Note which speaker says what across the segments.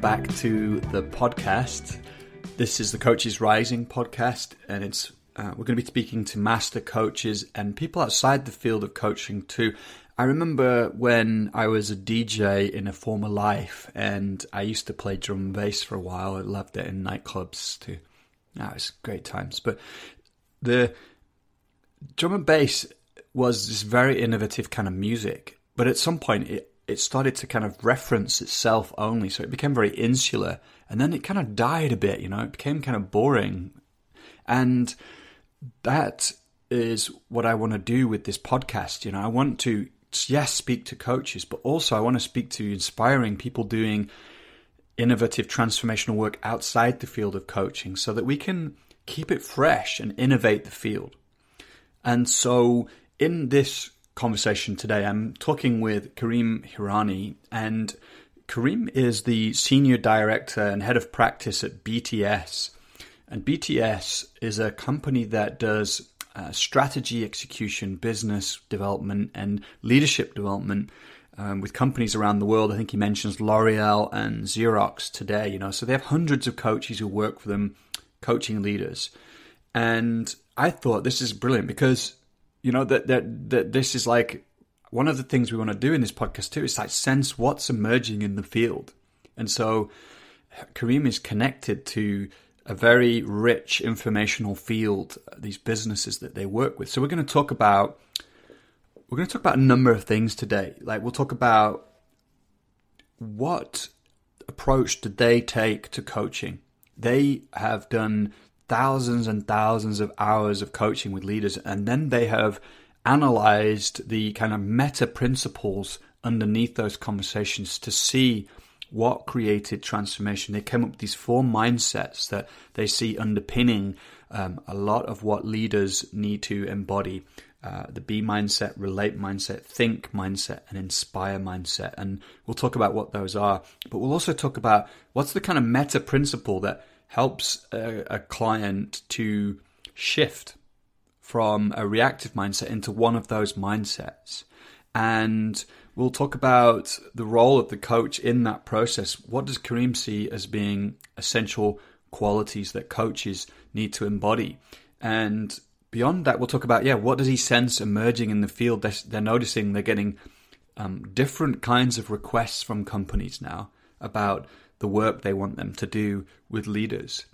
Speaker 1: Back to the podcast. This is the Coaches Rising podcast, and it's uh, we're going to be speaking to master coaches and people outside the field of coaching too. I remember when I was a DJ in a former life, and I used to play drum and bass for a while. I loved it in nightclubs too. Ah, it was great times. But the drum and bass was this very innovative kind of music, but at some point it it started to kind of reference itself only. So it became very insular. And then it kind of died a bit, you know, it became kind of boring. And that is what I want to do with this podcast. You know, I want to, yes, speak to coaches, but also I want to speak to inspiring people doing innovative transformational work outside the field of coaching so that we can keep it fresh and innovate the field. And so in this conversation today. I'm talking with Karim Hirani, and Karim is the senior director and head of practice at BTS. And BTS is a company that does uh, strategy execution, business development, and leadership development um, with companies around the world. I think he mentions L'Oreal and Xerox today. You know, so they have hundreds of coaches who work for them, coaching leaders. And I thought this is brilliant because you know that that that this is like one of the things we want to do in this podcast too is like sense what's emerging in the field. And so Karim is connected to a very rich informational field these businesses that they work with. So we're going to talk about we're going to talk about a number of things today. Like we'll talk about what approach did they take to coaching? They have done thousands and thousands of hours of coaching with leaders, and then they have analyzed the kind of meta principles underneath those conversations to see what created transformation. They came up with these four mindsets that they see underpinning um, a lot of what leaders need to embody. Uh, the be mindset, relate mindset, think mindset, and inspire mindset. And we'll talk about what those are, but we'll also talk about what's the kind of meta principle that helps a, a client to shift from a reactive mindset into one of those mindsets. And we'll talk about the role of the coach in that process. What does Karim see as being essential qualities that coaches need to embody? And beyond that, we'll talk about, yeah, what does he sense emerging in the field? They're, they're noticing they're getting um, different kinds of requests from companies now about the work they want them to do with leaders.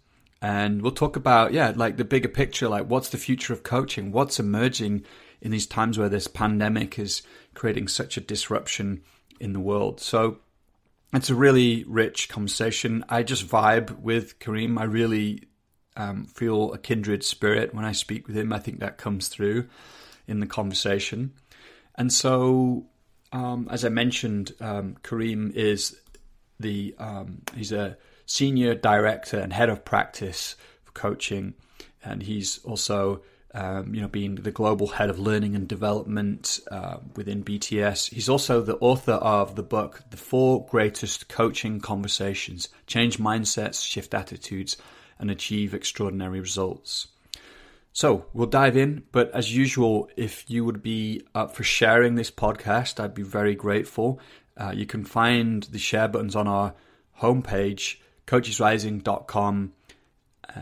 Speaker 1: And we'll talk about, yeah, like the bigger picture, like what's the future of coaching? What's emerging in these times where this pandemic is creating such a disruption in the world? So it's a really rich conversation. I just vibe with Karim. I really um, feel a kindred spirit when I speak with him. I think that comes through in the conversation. And so, um, as I mentioned, um, Karim is the um, he's a senior director and head of practice for coaching, and he's also um, you know being the global head of learning and development uh, within BTS. He's also the author of the book "The Four Greatest Coaching Conversations: Change Mindsets, Shift Attitudes, and Achieve Extraordinary Results." So we'll dive in, but as usual, if you would be up for sharing this podcast, I'd be very grateful. Uh, you can find the share buttons on our homepage, coachesrising.com uh,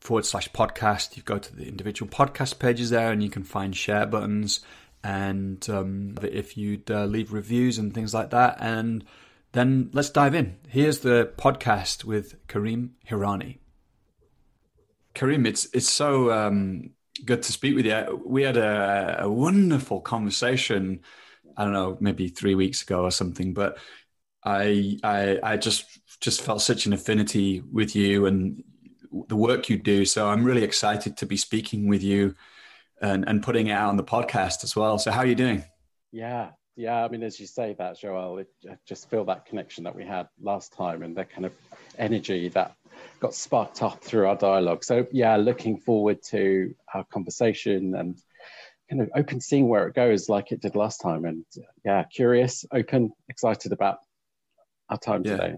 Speaker 1: forward slash podcast. You go to the individual podcast pages there and you can find share buttons. And um, if you'd uh, leave reviews and things like that. And then let's dive in. Here's the podcast with Karim Hirani. Karim, it's it's so um, good to speak with you. We had a, a wonderful conversation I don't know, maybe three weeks ago or something. But I, I, I just just felt such an affinity with you and the work you do. So I'm really excited to be speaking with you and, and putting it out on the podcast as well. So how are you doing?
Speaker 2: Yeah, yeah. I mean, as you say that, Joel, I just feel that connection that we had last time and that kind of energy that got sparked up through our dialogue. So yeah, looking forward to our conversation and kind of open seeing where it goes like it did last time and yeah curious open excited about our time
Speaker 1: yeah.
Speaker 2: today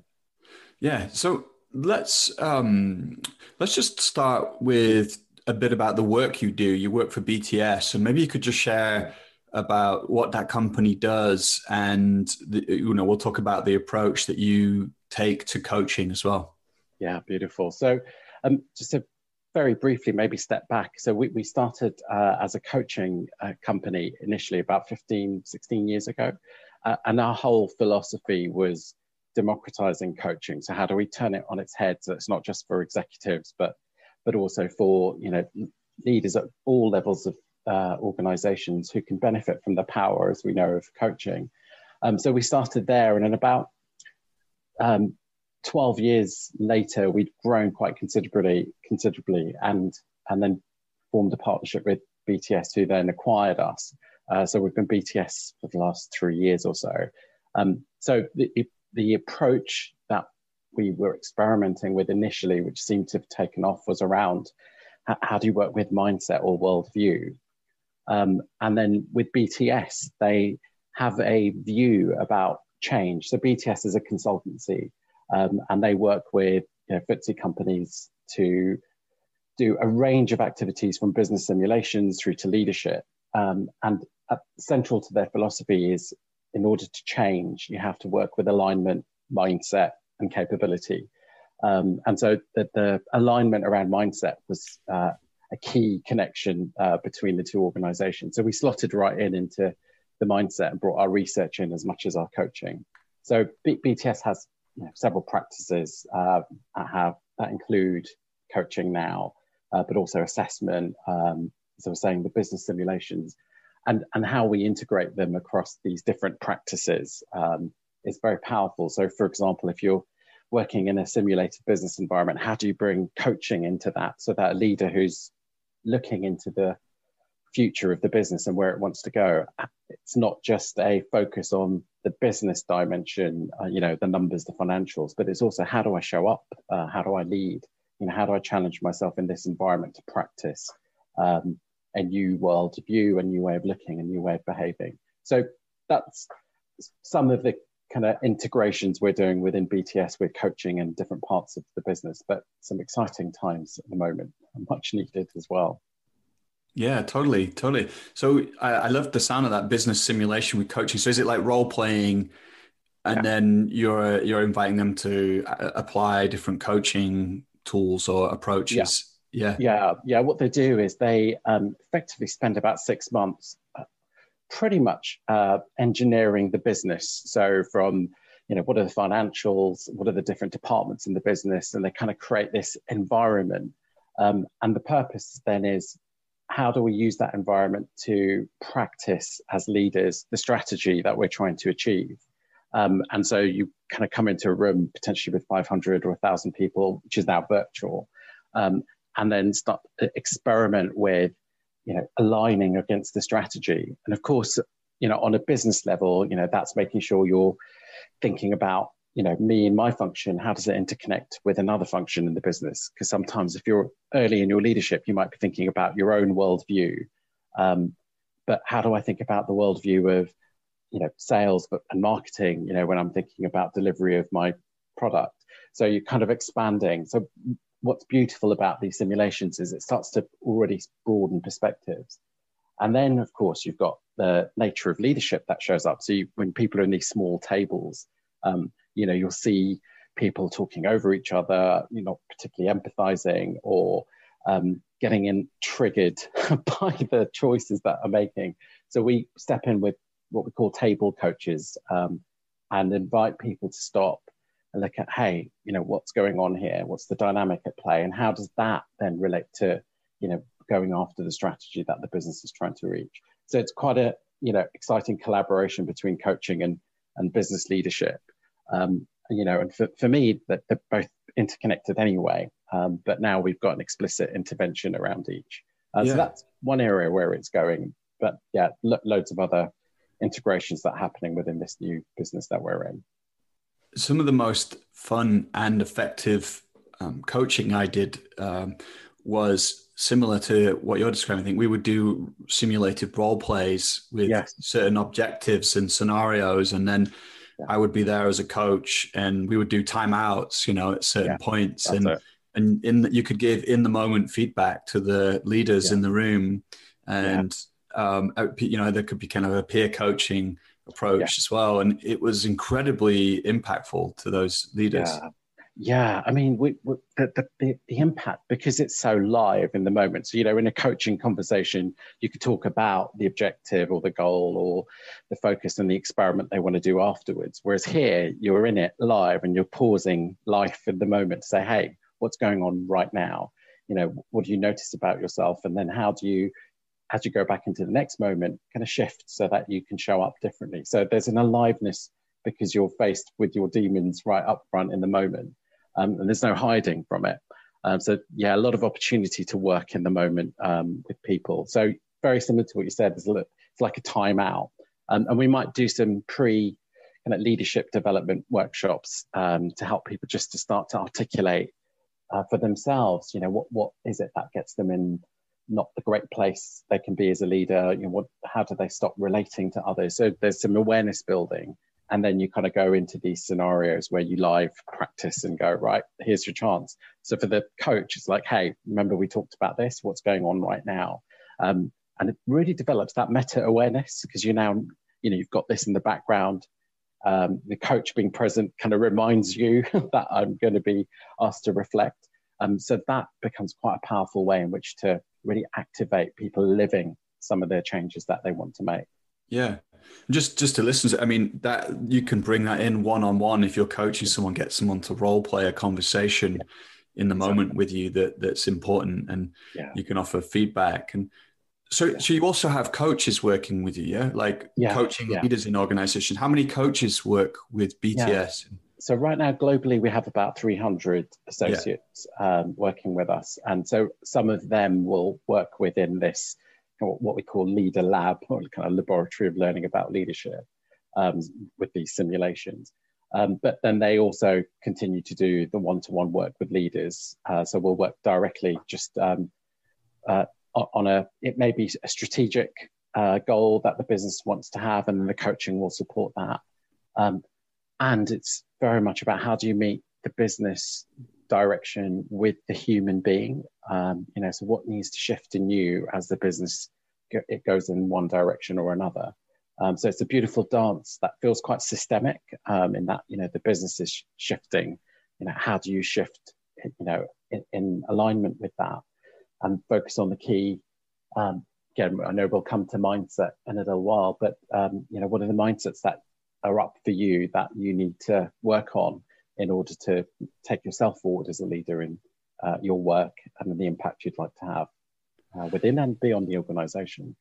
Speaker 1: yeah so let's um let's just start with a bit about the work you do you work for bts and maybe you could just share about what that company does and the, you know we'll talk about the approach that you take to coaching as well.
Speaker 2: Yeah, beautiful. So, um, just to very briefly maybe step back. So, we, we started uh, as a coaching uh, company initially about 15, 16 years ago. Uh, and our whole philosophy was democratizing coaching. So, how do we turn it on its head so it's not just for executives, but but also for you know leaders at all levels of uh, organizations who can benefit from the power, as we know, of coaching. Um, so we started there, and in about um, 12 years later, we'd grown quite considerably, considerably, and and then formed a partnership with BTS, who then acquired us. Uh, so we've been BTS for the last three years or so. Um, so the, the approach that we were experimenting with initially, which seemed to have taken off, was around how, do you work with mindset or worldview. Um, and then with BTS, they have a view about change. So BTS is a consultancy, um, and they work with you know, FTSE companies to do a range of activities from business simulations through to leadership. Um, and uh, central to their philosophy is in order to change, you have to work with alignment, mindset, and capability. Um, and so the, the, alignment around mindset was uh, a key connection uh, between the two organizations. So we slotted right in into the mindset and brought our research in as much as our coaching. So B- BTS has you know, several practices uh, that have that include coaching now, uh, but also assessment. Um, as I was saying, the business simulations, and and how we integrate them across these different practices um, is very powerful. So, for example, if you're working in a simulated business environment, how do you bring coaching into that so that a leader who's looking into the future of the business and where it wants to go, it's not just a focus on the business dimension, uh, you know, the numbers, the financials, but it's also how do I show up? Uh, how do I lead? You know, how do I challenge myself in this environment to practice um, a new world view, a new way of looking, a new way of behaving? So that's some of the kind of integrations we're doing within BTS with coaching and different parts of the business, but some exciting times at the moment, much needed as well.
Speaker 1: Yeah, totally, totally. So I, I love the sound of that business simulation with coaching. So is it like role playing, and yeah. then you're you're inviting them to uh, apply different coaching tools or approaches?
Speaker 2: Yeah, yeah, yeah. yeah. What they do is they um, effectively spend about six months pretty much uh, engineering the business. So from you know what are the financials, what are the different departments in the business, and they kind of create this environment. Um, and the purpose then is how do we use that environment to practice as leaders the strategy that we're trying to achieve. Um, and so you kind of come into a room potentially with 500 or 1,000 people, which is now virtual, um, and then start to experiment with you know, aligning against the strategy. And of course, you know, on a business level, you know, that's making sure you're thinking about, you know, me and my function, how does it interconnect with another function in the business? Because sometimes if you're early in your leadership, you might be thinking about your own worldview. Um, but how do I think about the worldview of, you know, sales and marketing, you know, when I'm thinking about delivery of my product? So you're kind of expanding. So what's beautiful about these simulations is it starts to already broaden perspectives. And then, of course, you've got the nature of leadership that shows up. So you, when people are in these small tables, um, you know, you'll see people talking over each other, you're not particularly empathizing or um, getting in triggered by the choices that are making. So we step in with what we call table coaches um, and invite people to stop and look at, hey, you know, what's going on here? What's the dynamic at play? And how does that then relate to, you know, going after the strategy that the business is trying to reach? So it's quite a, you know, exciting collaboration between coaching and, and business leadership. Um, you know, and for, for me, that they're both interconnected anyway. Um, but now we've got an explicit intervention around each. Uh, yeah. So that's one area where it's going. But yeah, lo- loads of other integrations that are happening within this new business that we're in
Speaker 1: some of the most fun and effective um, coaching I did um, was similar to what you're describing. I think we would do simulated role plays with yes. certain objectives and scenarios, and then yeah. I would be there as a coach, and we would do timeouts, you know, at certain yeah, points, and it. and in the, you could give in the moment feedback to the leaders yeah. in the room, and um, uh, you know there could be kind of a peer coaching approach as well, and it was incredibly impactful to those leaders.
Speaker 2: Yeah. I mean, we, we, the, the, the impact because it's so live in the moment. So, you know, in a coaching conversation, you could talk about the objective or the goal or the focus and the experiment they want to do afterwards. Whereas here, you're in it live and you're pausing life in the moment to say, hey, what's going on right now? You know, what do you notice about yourself? And then how do you, as you go back into the next moment, kind of shift so that you can show up differently? So there's an aliveness because you're faced with your demons right up front in the moment um, and there's no hiding from it. Um, so yeah, a lot of opportunity to work in the moment um, with people. So very similar to what you said, it's, like a timeout, um, and we might do some pre kind of leadership development workshops um, to help people just to start to articulate uh, for themselves. You know, what what is it that gets them in not the great place they can be as a leader? You know, what how do they stop relating to others? So there's some awareness building and then you kind of go into these scenarios where you live practice and go right here's your chance. So for the coach it's like hey remember we talked about this? What's going on right now? Um, and it really develops that meta awareness because you now you know you've got this in the background. Um, the coach being present kind of reminds you that i'm going to be asked to reflect. Um, so that becomes quite a powerful way in which to really activate people living some of their changes that they want to make.
Speaker 1: Yeah just just to listen to, I mean, that you can bring that in one on one if you're coaching someone, get someone to role play a conversation yeah. in the exactly. moment with you that that's important, and yeah. you can offer feedback. And so, yeah. so you also have coaches working with you, yeah, like coaching leaders in organizations. How many coaches work with BTS?
Speaker 2: So right now, globally, we have about 300 associates um, working with us, and so some of them will work within this what we call leader lab, or kind of laboratory of learning about leadership um, with these simulations. Um, but then they also continue to do the one-to-one work with leaders. Uh, so we'll work directly just um, uh, on a, it may be a strategic uh, goal that the business wants to have, and the coaching will support that. Um, and it's very much about how do you meet the business direction with the human being. Um, you know, so what needs to shift in you as the business it goes in one direction or another. Um, so it's a beautiful dance that feels quite systemic um, in that you know the business is sh- shifting. You know, how do you shift? You know, in, in alignment with that, and focus on the key. Um, again, I know we'll come to mindset in a little while, but um, you know, what are the mindsets that are up for you that you need to work on in order to take yourself forward as a leader in uh, your work and the impact you'd like to have uh, within and beyond the organization.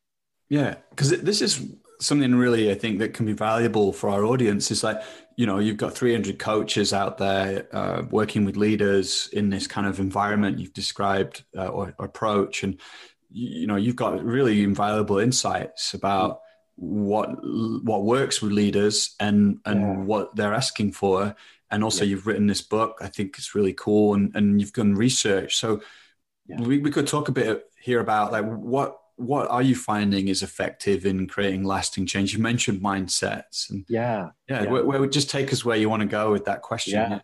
Speaker 1: Yeah, because this is something really I think that can be valuable for our audience. Is like you know you've got 300 coaches out there uh, working with leaders in this kind of environment you've described uh, or, or, approach, and you know you've got really invaluable insights about what what works with leaders and and yeah. what they're asking for and also yeah. you've written this book i think it's really cool and, and you've done research so yeah. we, we could talk a bit here about like what what are you finding is effective in creating lasting change you mentioned mindsets and
Speaker 2: yeah
Speaker 1: yeah. Where, where, would just take us where you want to go with that question
Speaker 2: yeah,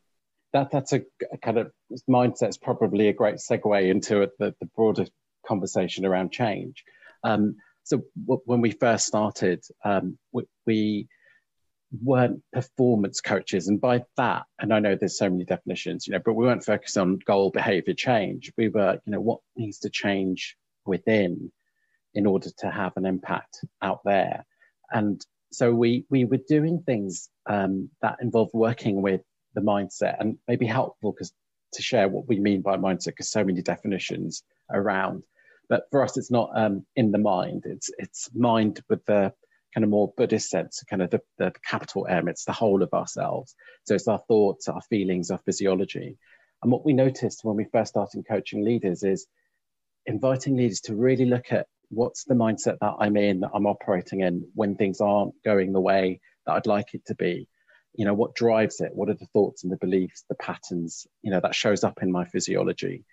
Speaker 2: that that's a, a kind of mindset's probably a great segue into the, the broader conversation around change um, so w- when we first started um, we, we weren't performance coaches and by that and i know there's so many definitions you know but we weren't focused on goal behavior change. We were you know what needs to change within in order to have an impact out there. And so we we were doing things um, that involved working with the mindset and maybe helpful because to share what we mean by mindset because so many definitions around but for us it's not um, in the mind it's it's mind with the kind of more Buddhist sense, kind of the, the capital M, it's the whole of ourselves. So it's our thoughts, our feelings, our physiology. And what we noticed when we first started coaching leaders is inviting leaders to really look at what's the mindset that I'm in, that I'm operating in when things aren't going the way that I'd like it to be. You know, what drives it? What are the thoughts and the beliefs, the patterns, you know, that shows up in my physiology?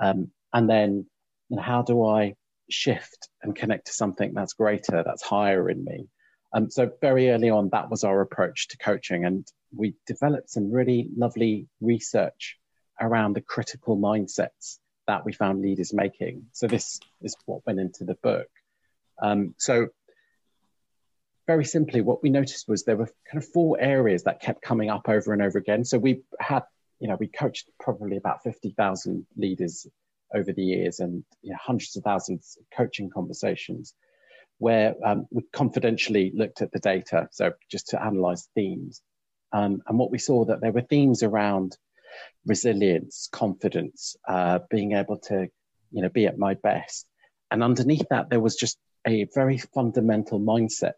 Speaker 2: Um, and then, know, how do I shift and connect to something that's greater, that's higher in me. Um, so very early on, that was our approach to coaching, and we developed some really lovely research around the critical mindsets that we found leaders making. So this is what went into the book. Um, so very simply, what we noticed was there were kind of four areas that kept coming up over and over again. So we had, you know, we coached probably about 50,000 leaders over the years and you know, hundreds of thousands of coaching conversations where um, we confidentially looked at the data, so just to analyze themes. Um, and what we saw that there were themes around resilience, confidence, uh, being able to, you know, be at my best. And underneath that, there was just a very fundamental mindset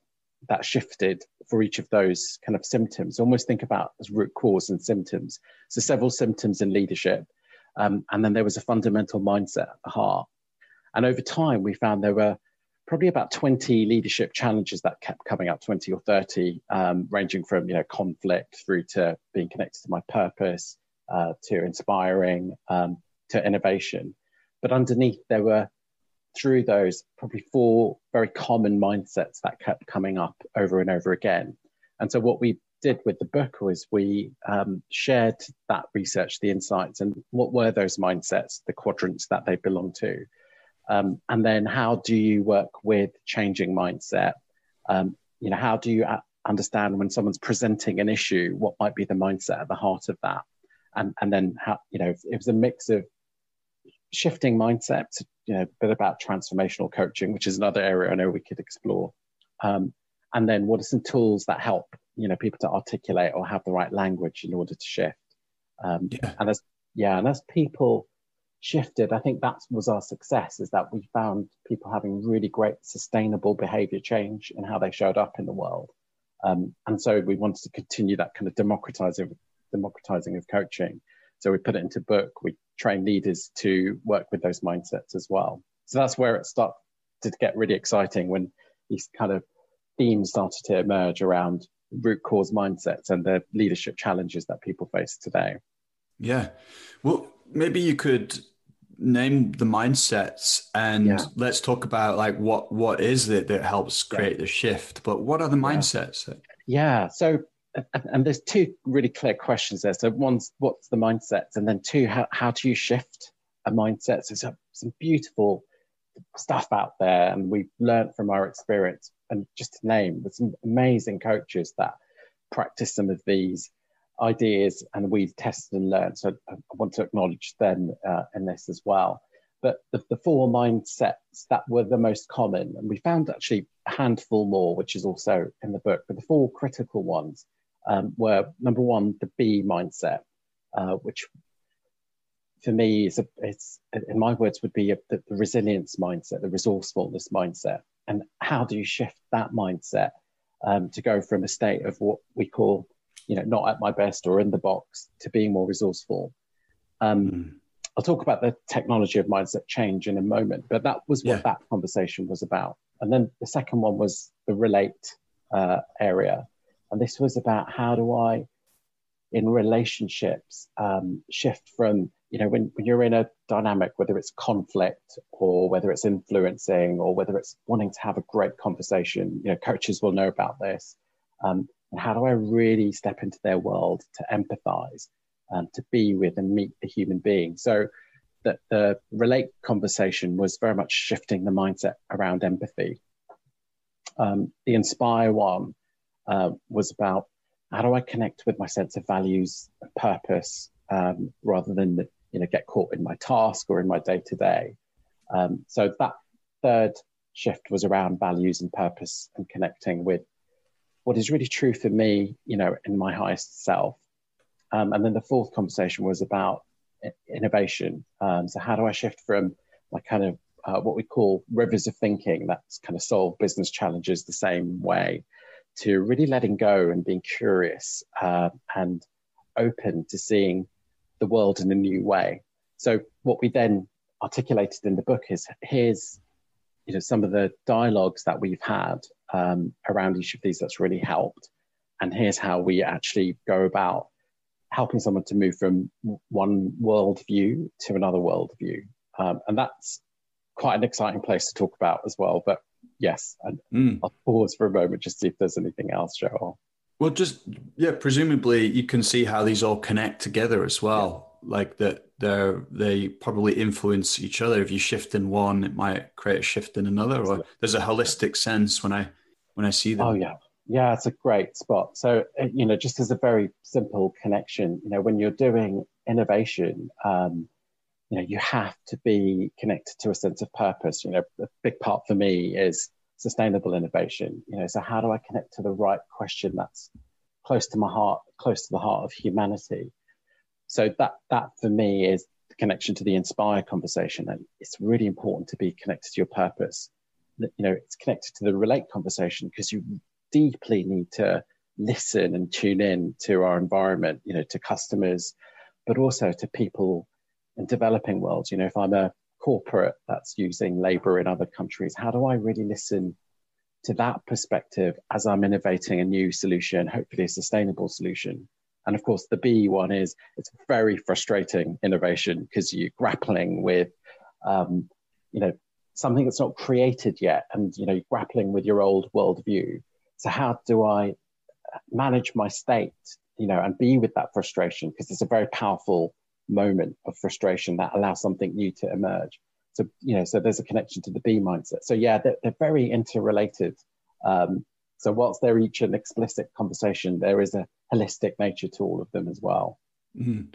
Speaker 2: that shifted for each of those kind of symptoms. Almost think about as root cause and symptoms. So several symptoms in leadership, um, and then there was a fundamental mindset at the heart. And over time, we found there were probably about 20 leadership challenges that kept coming up 20 or 30 um, ranging from you know conflict through to being connected to my purpose uh, to inspiring um, to innovation but underneath there were through those probably four very common mindsets that kept coming up over and over again. And so what we did with the book was we um, shared that research, the insights, and what were those mindsets, the quadrants that they belong to. Um, and then how do you work with changing mindset? Um, you know, how do you understand when someone's presenting an issue, what might be the mindset at the heart of that? And, and then how, you know, it was a mix of shifting mindset, you know, a bit about transformational coaching, which is another area I know we could explore. Um, and then what are some tools that help, you know, people to articulate or have the right language in order to shift. Um, yeah. And as yeah, and as people shifted, I think that was our success is that we found people having really great sustainable behavior change in how they showed up in the world. Um, and so we wanted to continue that kind of democratizing democratizing of coaching. So we put it into book. We train leaders to work with those mindsets as well. So that's where it started to get really exciting when these kind of themes started to emerge around root cause mindsets and the leadership challenges that people face today.
Speaker 1: Yeah. Well, maybe you could name the mindsets and yeah. let's talk about like what what is it that helps create yeah. the shift but what are the mindsets
Speaker 2: yeah, yeah. so and there's two really clear questions there. So one's what's the mindsets and then two, how, how do you shift a mindset? So some, some beautiful stuff out there, and we've learned from our experience. And just to name, there's some amazing coaches that practice some of these ideas, and we've tested and learned. So I want to acknowledge them uh, in this as well. But the, the four mindsets that were the most common, and we found actually a handful more, which is also in the book, but the four critical ones um, were number one, the Be mindset, uh, which for me is a, it's in my words would be a, the, the resilience mindset, the resourcefulness mindset, and how do you shift that mindset um, to go from a state of what we call, you know, not at my best or in the box to being more resourceful. Um, mm. I'll talk about the technology of mindset change in a moment, but that was what yeah. that conversation was about. And then the second one was the relate uh, area, and this was about how do I, in relationships, um, shift from, you know, when, when you're in a dynamic, whether it's conflict or whether it's influencing or whether it's wanting to have a great conversation, you know, coaches will know about this. Um, and how do I really step into their world to empathize, um, to be with and meet the human being? So that the relate conversation was very much shifting the mindset around empathy. Um, the inspire one uh, was about how do I connect with my sense of values and purpose um, rather than you know get caught in my task or in my day to day. So that third shift was around values and purpose and connecting with what is really true for me, you know, in my highest self. Um, and then the fourth conversation was about innovation. Um, so how do I shift from my kind of uh, what we call rivers of thinking that's kind of solve business challenges the same way to really letting go and being curious uh, and open to seeing the world in a new way. So what we then articulated in the book is here's you know some of the dialogues that we've had um, around each of these that's really helped, and here's how we actually go about helping someone to move from one worldview to another worldview, um, and that's quite an exciting place to talk about as well. But yes, and mm. I'll pause for a moment just see if there's anything else, Joel.
Speaker 1: Well, just yeah, presumably you can see how these all connect together as well. Yeah. Like that, they they probably influence each other. If you shift in one, it might create a shift in another. Or there's a holistic sense when I when I see them.
Speaker 2: Oh yeah, Yeah, it's a great spot. So, uh, you know, just as a very simple connection, you know, when you're doing innovation, um, you know, you have to be connected to a sense of purpose. You know, a big part for me is sustainable innovation. You know, so how do I connect to the right question that's close to my heart, close to the heart of humanity? So that that for me is the connection to the inspire conversation, and it's really important to be connected to your purpose. You know, it's connected to the relate conversation because you deeply need to listen and tune in to our environment, you know, to customers, but also to people in developing worlds. You know, if I'm a corporate that's using labor in other countries, how do I really listen to that perspective as I'm innovating a new solution, hopefully a sustainable solution? And of course, the B one is it's very frustrating innovation because you're grappling with, um, you know, something that's not created yet, and you know, you're grappling with your old worldview. So how do I manage my state, you know, and be with that frustration because it's a very powerful moment of frustration that allows something new to emerge. So you know, so there's a connection to the Be mindset. So yeah, they're, they're very interrelated. Um, so whilst they're each an explicit conversation, there is a holistic nature to all of them as well.
Speaker 1: Mm.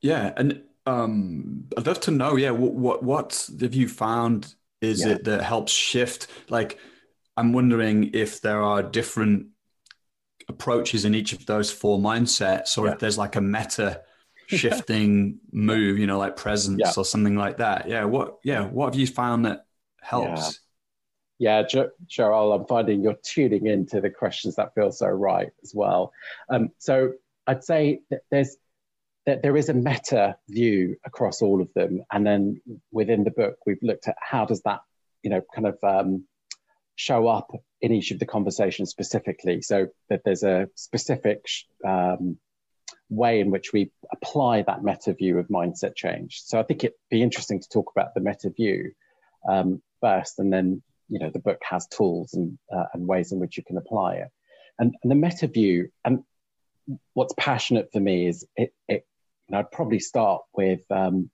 Speaker 1: Yeah, and um, I'd love to know. Yeah, what what, what have you found? Is yeah. it that helps shift? Like, I'm wondering if there are different approaches in each of those four mindsets, or yeah. if there's like a meta shifting move, you know, like presence yeah. or something like that. Yeah. What? Yeah. What have you found that helps?
Speaker 2: Yeah, Joel, I'm finding you're tuning into the questions that feel so right as well. Um, so I'd say that there's that there is a meta view across all of them, and then within the book, we've looked at how does that, you know, kind of um, show up in each of the conversations specifically. So that there's a specific um, way in which we apply that meta view of mindset change. So I think it'd be interesting to talk about the meta view um, first, and then you know the book has tools and, uh, and ways in which you can apply it and, and the meta view and what's passionate for me is it, it i'd probably start with um,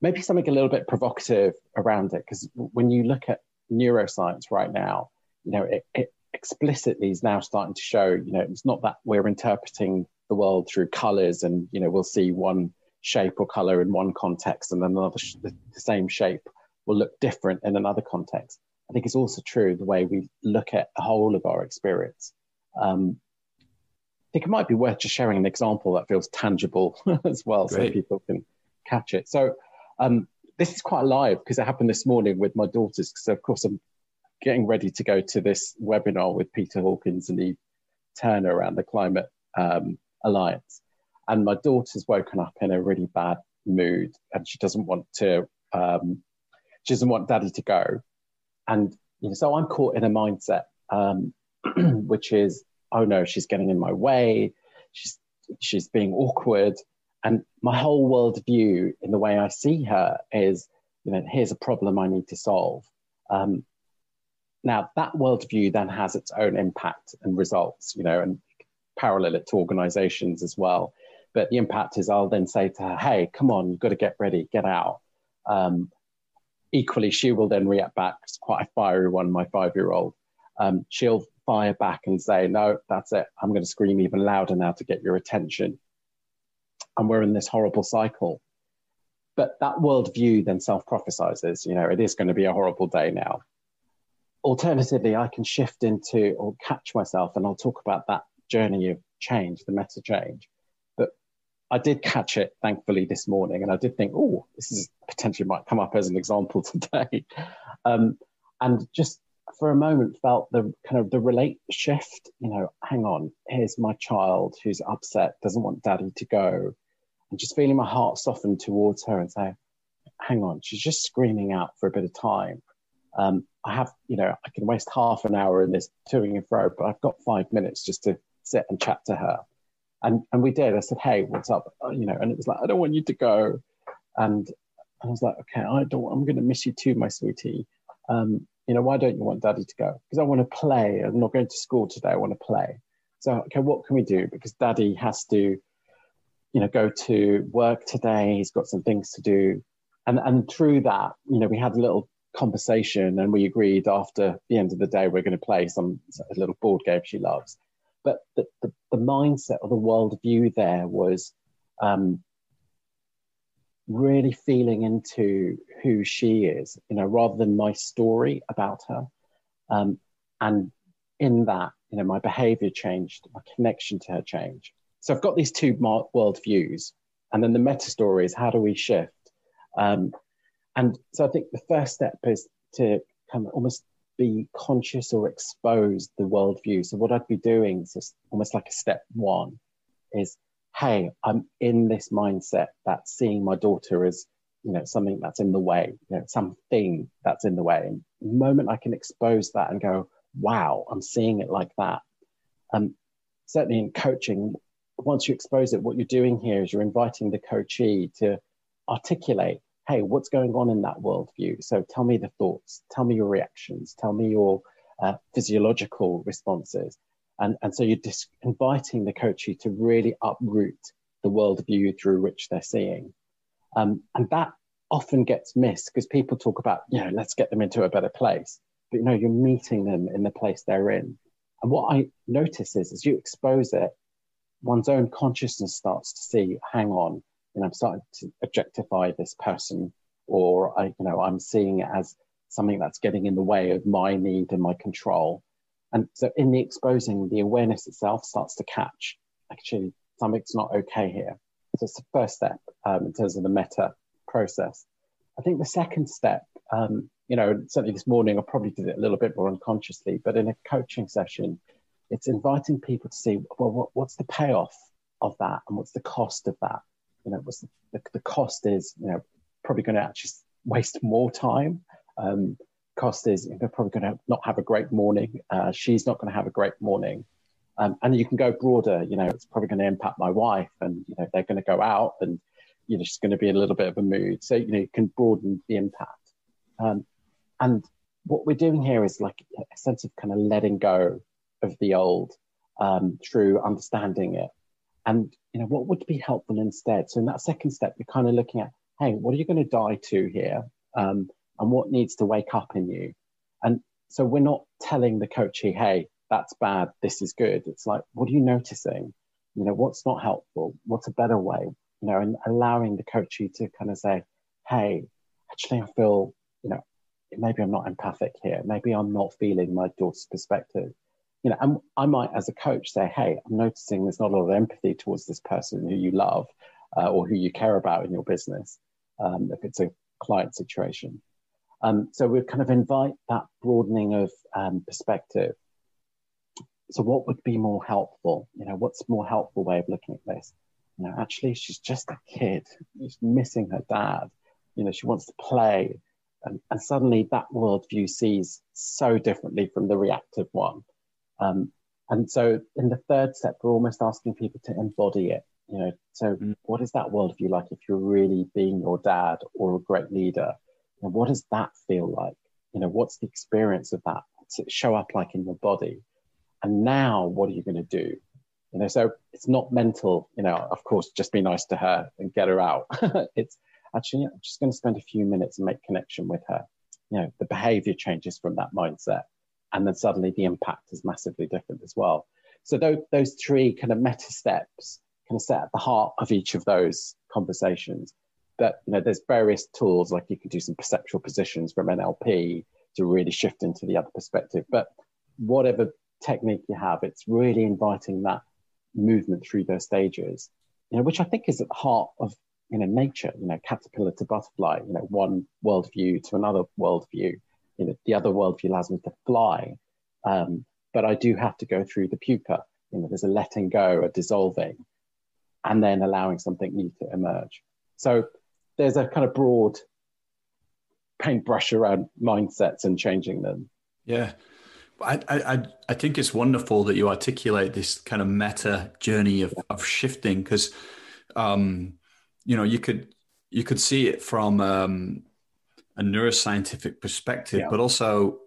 Speaker 2: maybe something a little bit provocative around it because when you look at neuroscience right now you know it, it explicitly is now starting to show you know it's not that we're interpreting the world through colors and you know we'll see one shape or color in one context and another sh- the, the same shape will look different in another context. I think it's also true the way we look at the whole of our experience. Um, I think it might be worth just sharing an example that feels tangible as well, Great. so people can catch it. So um, this is quite live because it happened this morning with my daughters. Because of course I'm getting ready to go to this webinar with Peter Hawkins and Eve Turner around the Climate um, Alliance, and my daughter's woken up in a really bad mood, and she doesn't want to um, she doesn't want daddy to go. And you know, so I'm caught in a mindset, um, which is, oh no, she's getting in my way. She's, she's being awkward. And my whole worldview in the way I see her is, you know, here's a problem I need to solve. Um, now that worldview then has its own impact and results, you know, and parallel it to organizations as well. But the impact is I'll then say to her, hey, come on, you've got to get ready, get out. Um, equally, she will then react back. It's quite a fiery one, my five year old. Um, she'll fire back and say, No, that's it. I'm going to scream even louder now to get your attention. And we're in this horrible cycle. But that worldview then self prophesizes, you know, it is going to be a horrible day now. Alternatively, I can shift into or catch myself, and I'll talk about that journey of change, the meta change. But I did catch it, thankfully, this morning, and I did think, oh, this is potentially might come up as an example today, um, and just for a moment felt the kind of the relate shift. You know, hang on, here's my child who's upset, doesn't want daddy to go, and just feeling my heart soften towards her and say, hang on, she's just screaming out for a bit of time. Um, I have, you know, I can waste half an hour in this toing and fro, but I've got five minutes just to sit and chat to her. And and we did. I said, "Hey, what's up?" Uh, you know, and it was like, "I don't want you to go," and I was like, "Okay, I don't. I'm going to miss you too, my sweetie. Um, you know, why don't you want Daddy to go? Because I want to play. I'm not going to school today. I want to play. So, okay, what can we do? Because Daddy has to, you know, go to work today. He's got some things to do, and and through that, you know, we had a little conversation and we agreed after the end of the day we're going to play some little board game she loves. But the, the, the mindset or the worldview there was um, really feeling into who she is you know rather than my story about her. Um, and in that you know my behavior changed my connection to her changed. So i've got these two worldviews and then the meta story is how do we shift? Um, and so I think the first step is to kind of almost be conscious or expose the worldview. So what I'd be doing is just almost like a step one is, hey, I'm in this mindset that seeing my daughter as, you know, something that's in the way, you know, something that's in the way. And the moment I can expose that and go, wow, I'm seeing it like that. Um, certainly in coaching, once you expose it, what you're doing here is you're inviting the coachee to articulate hey, what's going on in that worldview? So tell me the thoughts, tell me your reactions, tell me your uh, physiological responses. And, and so you're just inviting the coachee to really uproot the worldview through which they're seeing. Um, and that often gets missed because people talk about, you know, let's get them into a better place. But, you know, you're meeting them in the place they're in. And what I notice is as you expose it, one's own consciousness starts to see, hang on, you know, I'm starting to objectify this person, or I, you know, I'm seeing it as something that's getting in the way of my need and my control. And so, in the exposing, the awareness itself starts to catch actually something's not okay here. So, it's the first step um, in terms of the meta process. I think the second step, um, you know, certainly this morning I probably did it a little bit more unconsciously, but in a coaching session, it's inviting people to see, well, what, what's the payoff of that and what's the cost of that? You know, what's the, the, the cost is, you know, probably going to actually waste more time. Um, cost is they're probably going to not have a great morning. Uh, she's not going to have a great morning. Um, and you can go broader, you know, it's probably going to impact my wife and, you know, they're going to go out and, you know, she's going to be in a little bit of a mood. So, you know, you can broaden the impact. Um, and what we're doing here is like a sense of kind of letting go of the old um, through understanding it and you know what would be helpful instead? So in that second step you're kind of looking at hey what are you going to die to here? Um, and what needs to wake up in you? And so we're not telling the coachee hey that's bad this is good. It's like what are you noticing? You know what's not helpful? What's a better way? You know and allowing the coachee to kind of say hey actually i feel you know maybe i'm not empathic here. Maybe i'm not feeling my daughter's perspective you know, and I might, as a coach, say, "Hey, I'm noticing there's not a lot of empathy towards this person who you love uh, or who you care about in your business, um, if it's a client situation." Um, so we kind of invite that broadening of um, perspective. So, what would be more helpful? You know, what's more helpful way of looking at this? You know, actually, she's just a kid. She's missing her dad. You know, she wants to play, and, and suddenly that worldview sees so differently from the reactive one. Um, and so in the third step, we're almost asking people to embody it. You know, so mm. what is that worldview like if you're really being your dad or a great leader? And what does that feel like? You know, what's the experience of that? What's it show up like in your body? And now what are you going to do? You know, so it's not mental, you know, of course, just be nice to her and get her out. it's actually, I'm just going to spend a few minutes and make connection with her. You know, the behavior changes from that mindset and then suddenly the impact is massively different as well. So those, those three kind of meta steps kind of set at the heart of each of those conversations. That you know, there's various tools like you can do some perceptual positions from NLP to really shift into the other perspective. But whatever technique you have, it's really inviting that movement through those stages, you know, which I think is at the heart of you know nature. You know, caterpillar to butterfly. You know, one worldview to another worldview you know, the other worldview allows me to fly, um, but I do have to go through the pupa. You know, there's a letting go, a dissolving, and then allowing something new to emerge. So there's a kind of broad paintbrush around mindsets and changing them.
Speaker 1: Yeah. I, I, I think it's wonderful that you articulate this kind of meta journey of, of shifting because, um, you know, you could you could see it from um, a neuroscientific perspective, yeah. but also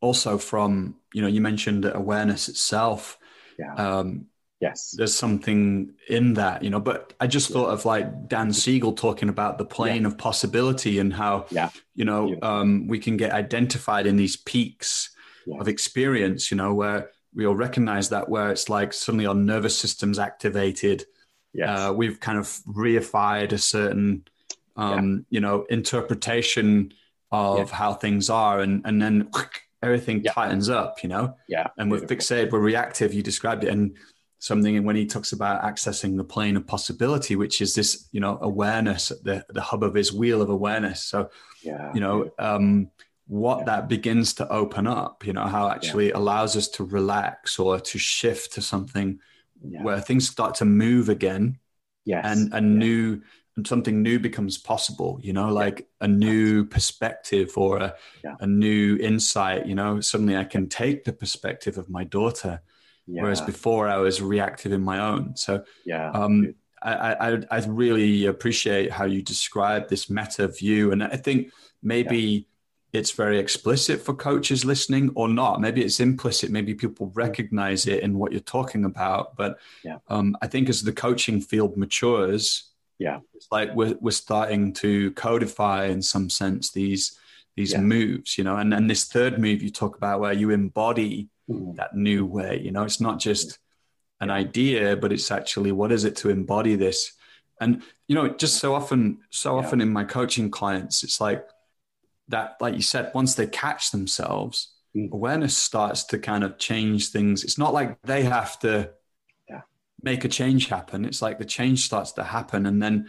Speaker 1: also from you know you mentioned awareness itself.
Speaker 2: Yeah.
Speaker 1: Um,
Speaker 2: Yes.
Speaker 1: There's something in that, you know. But I just thought of like Dan Siegel talking about the plane yeah. of possibility and how,
Speaker 2: yeah.
Speaker 1: you know, um, we can get identified in these peaks yeah. of experience, you know, where we'll recognize that where it's like suddenly our nervous system's activated.
Speaker 2: Yes.
Speaker 1: Uh, we've kind of reified a certain, um, you know, interpretation of how things are. And, and then everything tightens up, you know?
Speaker 2: Yeah.
Speaker 1: And we're fixated, we're reactive. You described it. And, something when he talks about accessing the plane of possibility, which is this, you know, awareness at the, the hub of his wheel of awareness. So,
Speaker 2: yeah,
Speaker 1: you know, um, what yeah. that begins to open up, you know, how actually yeah. allows us to relax or to shift to something yeah. where things start to move again.
Speaker 2: Yes.
Speaker 1: And a new and something new becomes possible, you know, like a new perspective or a, a new insight, you know, suddenly I can take the perspective of my daughter yeah. whereas before I was reactive in my own. So
Speaker 2: yeah,
Speaker 1: um, I, I, I really appreciate how you describe this meta view, and I think maybe yeah. it's very explicit for coaches listening or not. Maybe it's implicit. Maybe people mm. recognize it in what you're talking about. But
Speaker 2: yeah.
Speaker 1: um, I think as the coaching field matures,
Speaker 2: yeah,
Speaker 1: it's like we're we're starting to codify in some sense these these yeah. moves, you know, and and this third move you talk about where you embody mm. that new way. You know, it's not just an idea, but it's actually what is it to embody this? And you know, just so often, so yeah. often in my coaching clients, it's like that, like you said, once they catch themselves, mm. awareness starts to kind of change things. It's not like they have to. Make a change happen. It's like the change starts to happen, and then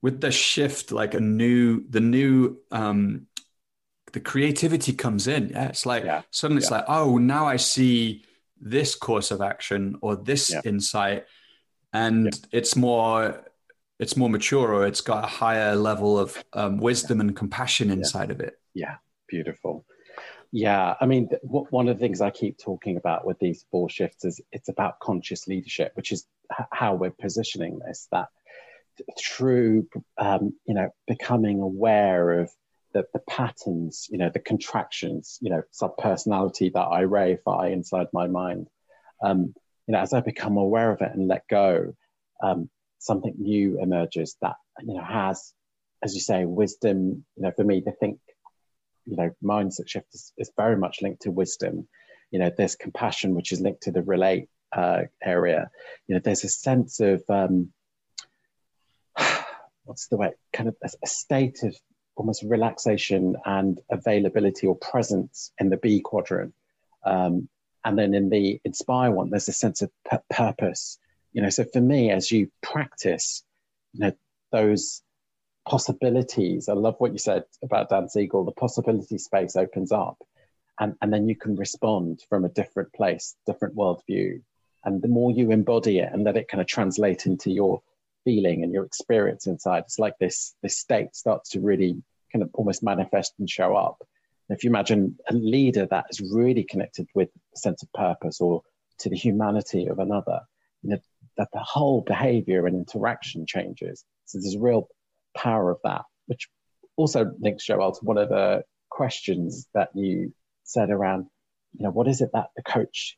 Speaker 1: with the shift, like a new, the new um, the creativity comes in. Yeah, it's like yeah. suddenly it's yeah. like, oh, now I see this course of action or this yeah. insight, and it's more it's more mature or it's got a higher level of um, wisdom and compassion inside of it.
Speaker 2: Yeah, beautiful. Yeah, I mean, one of the things I keep talking about with these four shifts is it's about conscious leadership, which is how we're positioning this. That through, um, you know, becoming aware of the, the patterns, you know, the contractions, you know, sub personality that I reify inside my mind. Um, you know, as I become aware of it and let go, um, something new emerges that you know has, as you say, wisdom. You know, for me, to think, you know, mindset shift is, is very much linked to wisdom. You know, there's compassion, which is linked to the relate uh, area. You know, there's a sense of um, what's the way, kind of a, a state of almost relaxation and availability or presence in the Be quadrant. Um, and then in the inspire one, there's a sense of p- purpose. You know, so for me, as you practice, you know, those possibilities, I love what you said about Dan Siegel, the possibility space opens up and, and then you can respond from a different place, different worldview. And the more you embody it and let it kind of translate into your feeling and your experience inside. It's like this this state starts to really kind of almost manifest and show up. And if you imagine a leader that is really connected with a sense of purpose or to the humanity of another, you know, that the whole behavior and interaction changes. So there's real power of that, which also links Joel to one of the questions that you said around, you know, what is it that the coach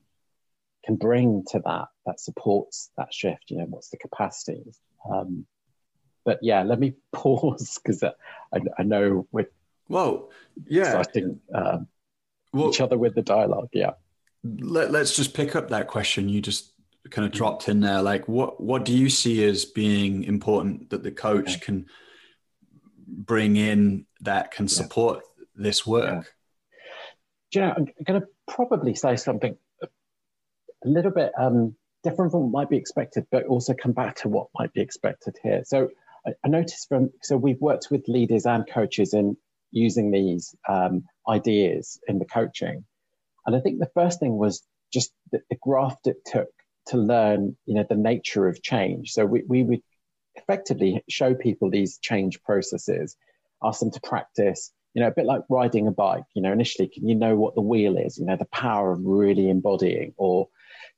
Speaker 2: can bring to that that supports that shift? You know, what's the capacities? Um, but yeah, let me pause because I, I, know with
Speaker 1: well, yeah,
Speaker 2: starting um, well, each other with the dialogue. Yeah,
Speaker 1: let, us just pick up that question you just kind of dropped in there. Like, what what do you see as being important that the coach yeah. can bring in that can support yeah. this work?
Speaker 2: Yeah. you know, I'm going to probably say something a little bit um, different from what might be expected, but also come back to what might be expected here. So I, I noticed from, so we've worked with leaders and coaches in using these um, ideas in the coaching. And I think the first thing was just the, the graft it took to learn, you know, the nature of change. So we, we would effectively show people these change processes, ask them to practice, you know, a bit like riding a bike. You know, initially, can you know what the wheel is? You know, the power of really embodying, or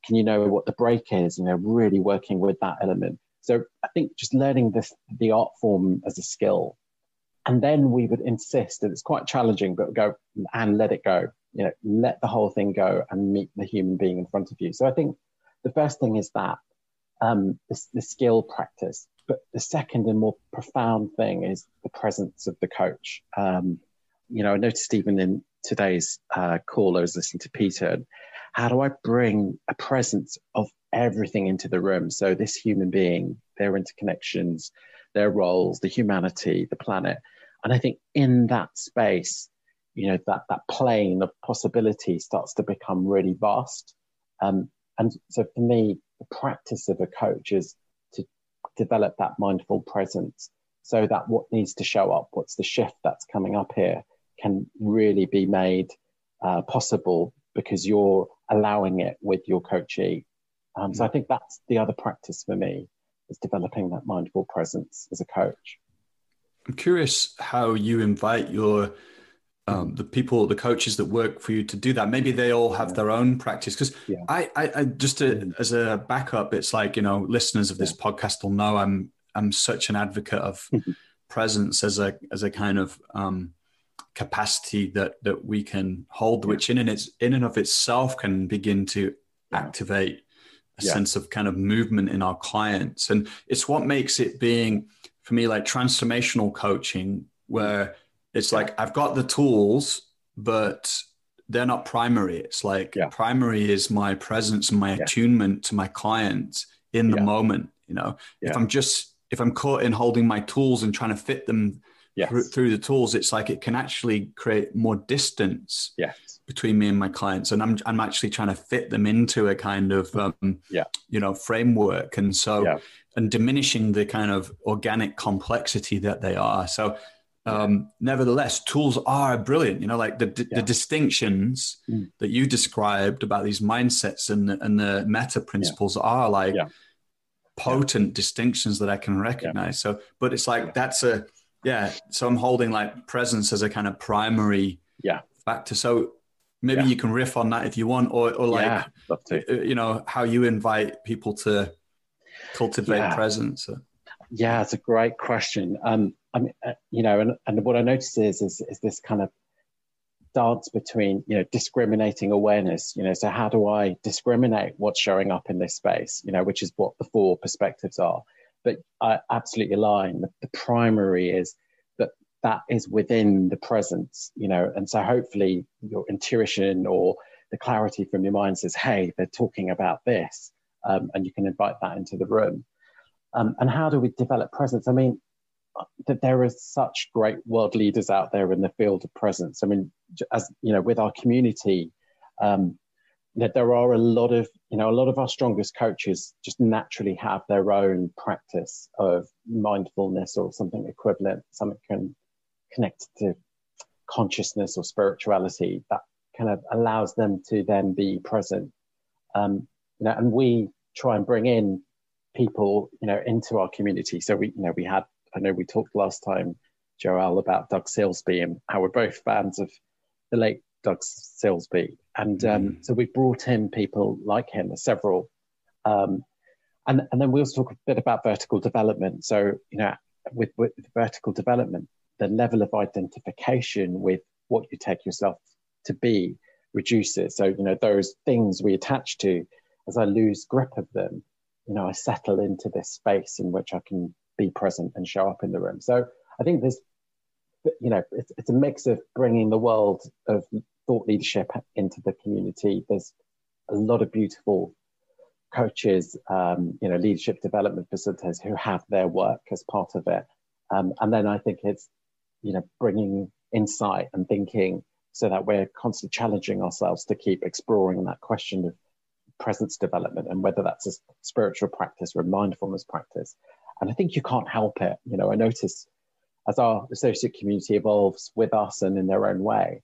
Speaker 2: can you know what the brake is? You know, really working with that element. So I think just learning this, the art form as a skill. And then we would insist that it's quite challenging, but go and let it go. You know, let the whole thing go and meet the human being in front of you. So I think the first thing is that um, the, the skill practice. But the second and more profound thing is the presence of the coach. Um, you know, I noticed even in today's uh, call, I was listening to Peter. How do I bring a presence of everything into the room? So this human being, their interconnections, their roles, the humanity, the planet, and I think in that space, you know, that that plane of possibility starts to become really vast. Um, and so for me, the practice of a coach is develop that mindful presence so that what needs to show up, what's the shift that's coming up here, can really be made uh, possible because you're allowing it with your coachee. Um, so I think that's the other practice for me is developing that mindful presence as a coach.
Speaker 1: I'm curious how you invite your um, the people, the coaches that work for you to do that. Maybe they all have yeah. their own practice. Because yeah. I, I, I, just to, as a backup, it's like you know, listeners of this yeah. podcast will know I'm I'm such an advocate of presence as a as a kind of um, capacity that that we can hold, which in and its in and of itself can begin to activate a sense of kind of movement in our clients, and it's what makes it being for me like transformational coaching where it's like I've got the tools, but they're not primary. It's like yeah. primary is my presence and my yeah. attunement to my client in the yeah. moment. You know, if I'm just if I'm caught in holding my tools and trying to fit them yes. through, through, the tools, it's like it can actually create more distance
Speaker 2: yes.
Speaker 1: between me and my clients, and I'm I'm actually trying to fit them into a kind of um,
Speaker 2: yeah.
Speaker 1: you know framework, and so and diminishing the kind of organic complexity that they are. So um, nevertheless, tools are brilliant. You know, like the, yeah. the distinctions mm. that you described about these mindsets and the, and the meta principles yeah. are like yeah. potent distinctions that I can recognize. So, but it's like that's a yeah. So I'm holding like presence as a kind of primary
Speaker 2: yeah
Speaker 1: factor. So maybe you can riff on that if you want, or or like you know how you invite people to cultivate presence.
Speaker 2: Yeah, it's a great question. Um, I mean, uh, you know, and, and what I notice is, is, is this kind of dance between, you know, discriminating awareness, you know, so how do I discriminate what's showing up in this space, you know, which is what the four perspectives are. But I absolutely align. The, the primary is that that is within the presence, you know, and so hopefully your intuition or the clarity from your mind says, hey, they're talking about this, um, and you can invite that into the room. Um, and how do we develop presence? I mean, that there are such great world leaders out there in the field of presence. I mean, as you know, with our community, um, that there are a lot of you know a lot of our strongest coaches just naturally have their own practice of mindfulness or something equivalent, something can connect to consciousness or spirituality that kind of allows them to then be present. Um, you know, and we try and bring in people, you know, into our community. So we, you know, we had I know we talked last time, Joel, about Doug Silsbee and how we're both fans of the late Doug Silsbee. And um, mm. so we brought in people like him, several. Um, and, and then we also talk a bit about vertical development. So, you know, with, with vertical development, the level of identification with what you take yourself to be reduces. So, you know, those things we attach to, as I lose grip of them, you know, I settle into this space in which I can be present and show up in the room. So I think there's, you know, it's, it's a mix of bringing the world of thought leadership into the community. There's a lot of beautiful coaches, um, you know, leadership development facilitators who have their work as part of it. Um, and then I think it's, you know, bringing insight and thinking so that we're constantly challenging ourselves to keep exploring that question of presence development and whether that's a spiritual practice or a mindfulness practice. And I think you can't help it. You know, I notice as our associate community evolves with us and in their own way,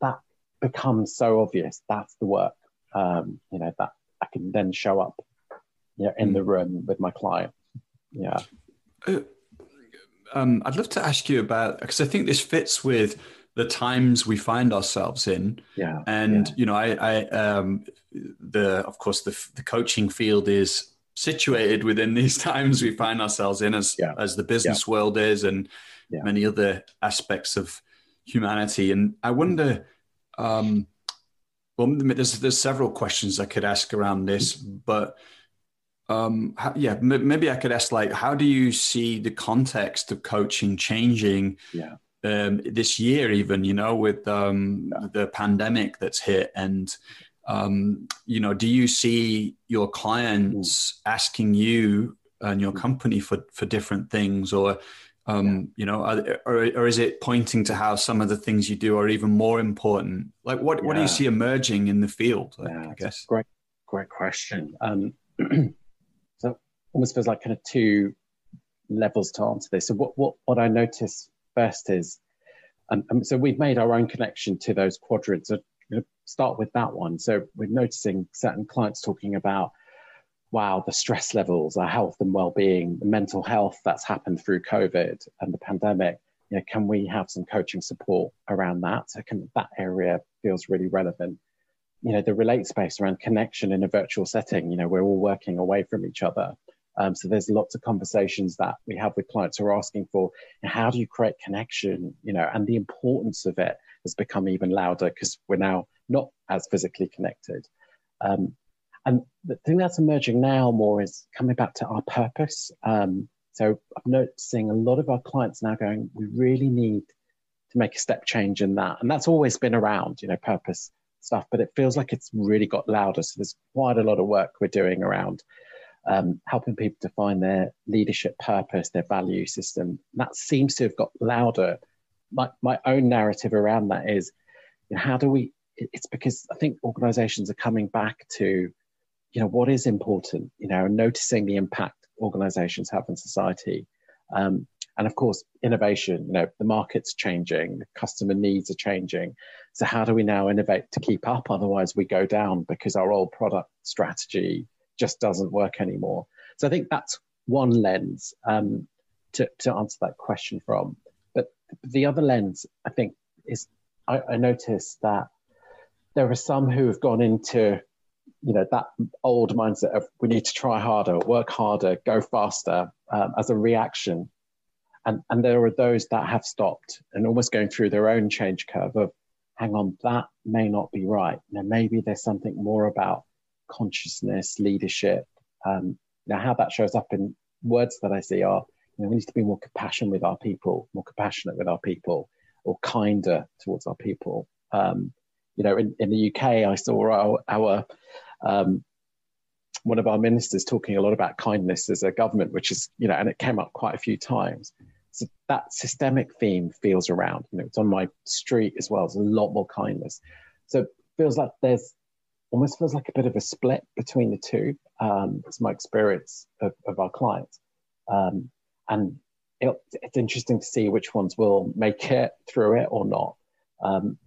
Speaker 2: that becomes so obvious. That's the work, um, you know, that I can then show up, you know, in mm. the room with my client. Yeah. Uh,
Speaker 1: um, I'd love to ask you about because I think this fits with the times we find ourselves in.
Speaker 2: Yeah.
Speaker 1: And
Speaker 2: yeah.
Speaker 1: you know, I, I um, the of course the the coaching field is situated within these times we find ourselves in as yeah. as the business yeah. world is and yeah. many other aspects of humanity and i wonder um, well, there's there's several questions I could ask around this, but um, how, yeah, m- maybe I could ask like, how do you see the context of coaching changing?
Speaker 2: Yeah.
Speaker 1: Um, this year, even you know, with um, the pandemic that's hit, and um, you know, do you see your clients mm. asking you and your mm. company for for different things, or um, yeah. you know, or, or is it pointing to how some of the things you do are even more important? Like, what yeah. what do you see emerging in the field?
Speaker 2: Yeah, I guess great great question. Um, so almost feels like kind of two levels to answer this. So what what what I notice first is, um, um, so we've made our own connection to those quadrants. So start with that one. So we're noticing certain clients talking about, wow, the stress levels, our health and well-being, the mental health that's happened through COVID and the pandemic. You know, can we have some coaching support around that? So can, that area feels really relevant. You know, the relate space around connection in a virtual setting. You know, we're all working away from each other um, so there's lots of conversations that we have with clients who are asking for how do you create connection, you know, and the importance of it has become even louder because we're now not as physically connected. Um, and the thing that's emerging now more is coming back to our purpose. Um, so I'm noticing a lot of our clients now going, we really need to make a step change in that. And that's always been around, you know, purpose stuff, but it feels like it's really got louder. So there's quite a lot of work we're doing around um, helping people define their leadership purpose, their value system. That seems to have got louder. My, my own narrative around that is you know, how do we, it's because I think organizations are coming back to, you know, what is important, you know, noticing the impact organizations have on society. Um, and of course, innovation, you know, the market's changing, customer needs are changing. So how do we now innovate to keep up? Otherwise we go down because our old product strategy just doesn't work anymore. So I think that's one lens um, to, to answer that question from. The other lens, I think, is I, I noticed that there are some who have gone into you know that old mindset of we need to try harder, work harder, go faster um, as a reaction, and and there are those that have stopped and almost going through their own change curve of, hang on, that may not be right. Now maybe there's something more about consciousness, leadership. Um, now, how that shows up in words that I see are, you know, we need to be more compassionate with our people, more compassionate with our people, or kinder towards our people. Um, you know, in, in the UK, I saw our, our um, one of our ministers talking a lot about kindness as a government, which is, you know, and it came up quite a few times. So that systemic theme feels around. You know, it's on my street as well. There's a lot more kindness. So it feels like there's almost feels like a bit of a split between the two. Um, it's my experience of, of our clients. Um, and it, it's interesting to see which ones will make it through it or not. Um,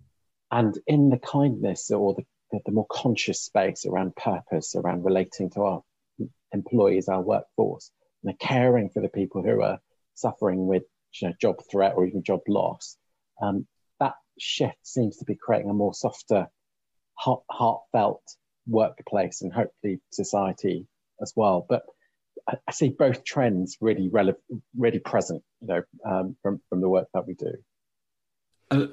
Speaker 2: and in the kindness or the, the, the, more conscious space around purpose, around relating to our employees, our workforce, and the caring for the people who are suffering with you know, job threat or even job loss, um, that shift seems to be creating a more softer heart, heartfelt workplace and hopefully society as well. But I, I see both trends really relevant, really present, you know, um, from from the work that we do.
Speaker 1: Uh,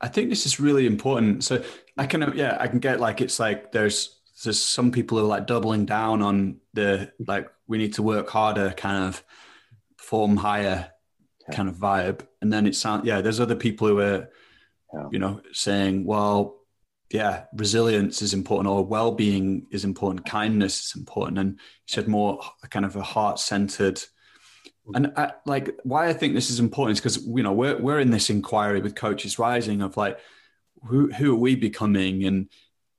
Speaker 1: I think this is really important. So I can, yeah, I can get like it's like there's there's some people who are like doubling down on the like we need to work harder kind of form higher okay. kind of vibe, and then it sounds yeah. There's other people who are yeah. you know saying well yeah, resilience is important, or well-being is important, kindness is important, and you said more kind of a heart-centered. And I, like, why I think this is important is because you know we're we're in this inquiry with Coaches Rising of like, who who are we becoming, and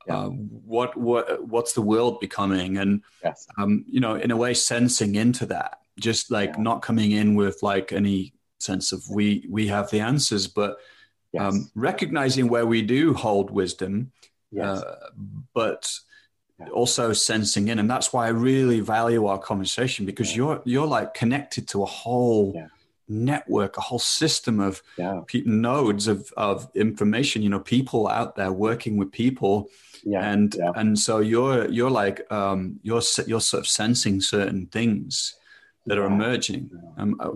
Speaker 1: yeah. uh, what what what's the world becoming, and yes. um, you know, in a way, sensing into that, just like yeah. not coming in with like any sense of we we have the answers, but yes. um, recognizing where we do hold wisdom, yes. uh, but yeah. also sensing in, and that's why I really value our conversation because yeah. you're you're like connected to a whole. Yeah. network a whole system of pe- nodes of, of information you know people out there working with people yeah, and yeah. and so you're you're like um, you're you're sort of sensing certain things that yeah. are emerging. Um, oh,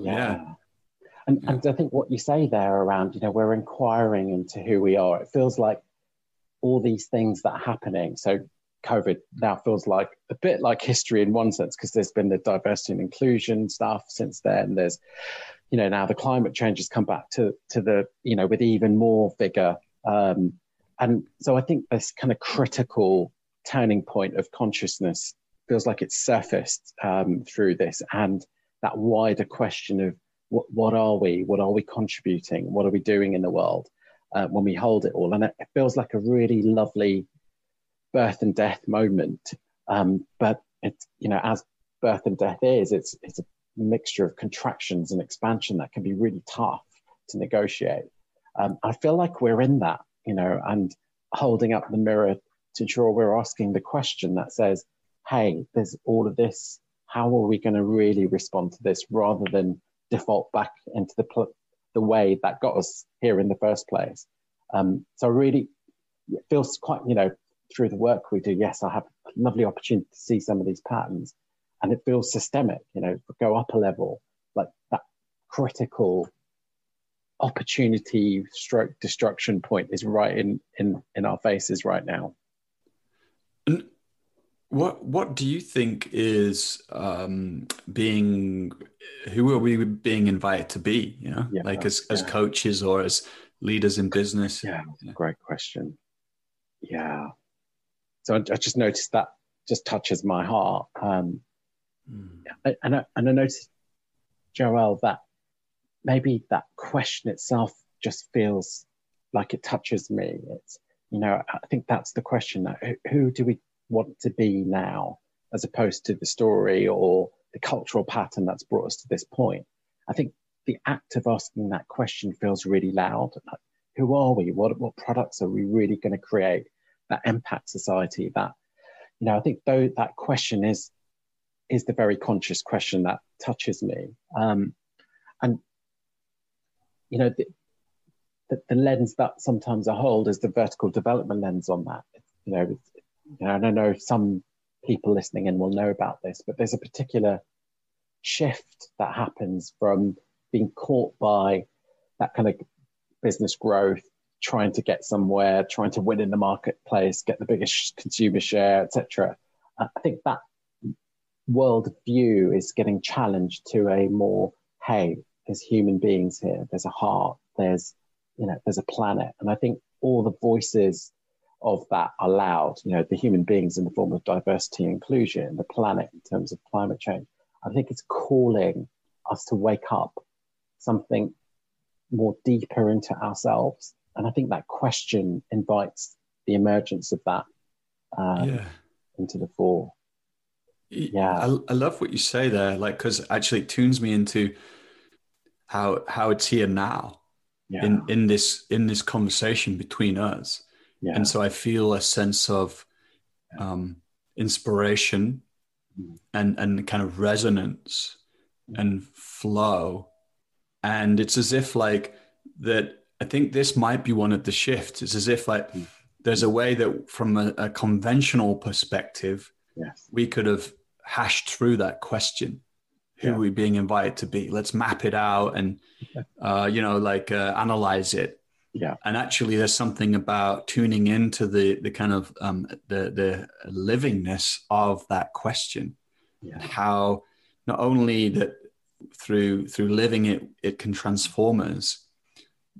Speaker 1: yeah. yeah.
Speaker 2: And, and I think what you say there around, you know, we're inquiring into who we are. It feels like all these things that are happening. So COVID now feels like a bit like history in one sense because there's been the diversity and inclusion stuff since then. There's, you know, now the climate change has come back to to the, you know, with even more vigor. Um, and so I think this kind of critical turning point of consciousness feels like it's surfaced um, through this, and that wider question of what, are we? What are we contributing? What are we doing in the world uh, when we hold it all? And it, it feels like a really lovely birth and death moment. Um, but it's you know as birth and death is, it's it's a mixture of contractions and expansion that can be really tough to negotiate. Um, I feel like we're in that, you know, and holding up the mirror to ensure we're asking the question that says, "Hey, there's all of this. How are we going to really respond to this?" Rather than default back into the pl- the way that got us here in the first place. Um, so really, it feels quite, you know, through the work we do, yes, I have a lovely opportunity to see some of these patterns and it feels systemic, you know, go up a level, like that critical opportunity stroke destruction point is right in, in, in our faces right now.
Speaker 1: What, what do you think is um, being, who are we being invited to be, you know, yeah, like as, as coaches or as leaders in business?
Speaker 2: Yeah, great question. Yeah. So I, I just noticed that just touches my heart. Um, mm. and, I, and I noticed, Joel, that maybe that question itself just feels like it touches me. It's, you know, I think that's the question. Who, who do we want to be now, as opposed to the story or the cultural pattern that's brought us to this point? I think the act of asking that question feels really loud. Like, who are we? What, what products are we really going to create? that impact society that you know i think though that question is is the very conscious question that touches me um, and you know the, the, the, lens that sometimes i hold is the vertical development lens on that you know you know and i know some people listening in will know about this but there's a particular shift that happens from being caught by that kind of business growth trying to get somewhere, trying to win in the marketplace, get the biggest consumer share, etc. I think that world view is getting challenged to a more, hey, there's human beings here, there's a heart, there's you know, there's a planet. And I think all the voices of that are loud, you know, the human beings in the form of diversity and inclusion, the planet in terms of climate change. I think it's calling us to wake up something more deeper into ourselves and I think that question invites the emergence of that um, yeah. into the fore.
Speaker 1: Yeah, I, I love what you say there, like because actually it tunes me into how how it's here now yeah. in in this in this conversation between us, yeah. and so I feel a sense of um, inspiration and and kind of resonance and flow, and it's as if like that I think this might be one of the shifts. It's as if like mm. there's a way that from a, a conventional perspective,
Speaker 2: yes.
Speaker 1: we could have hashed through that question. Who yeah. are we being invited to be? Let's map it out and, uh, you know, like uh, analyze it.
Speaker 2: Yeah.
Speaker 1: And actually, there's something about tuning into the the kind of um, the the livingness of that question,
Speaker 2: yeah.
Speaker 1: how not only that through through living it it can transform us,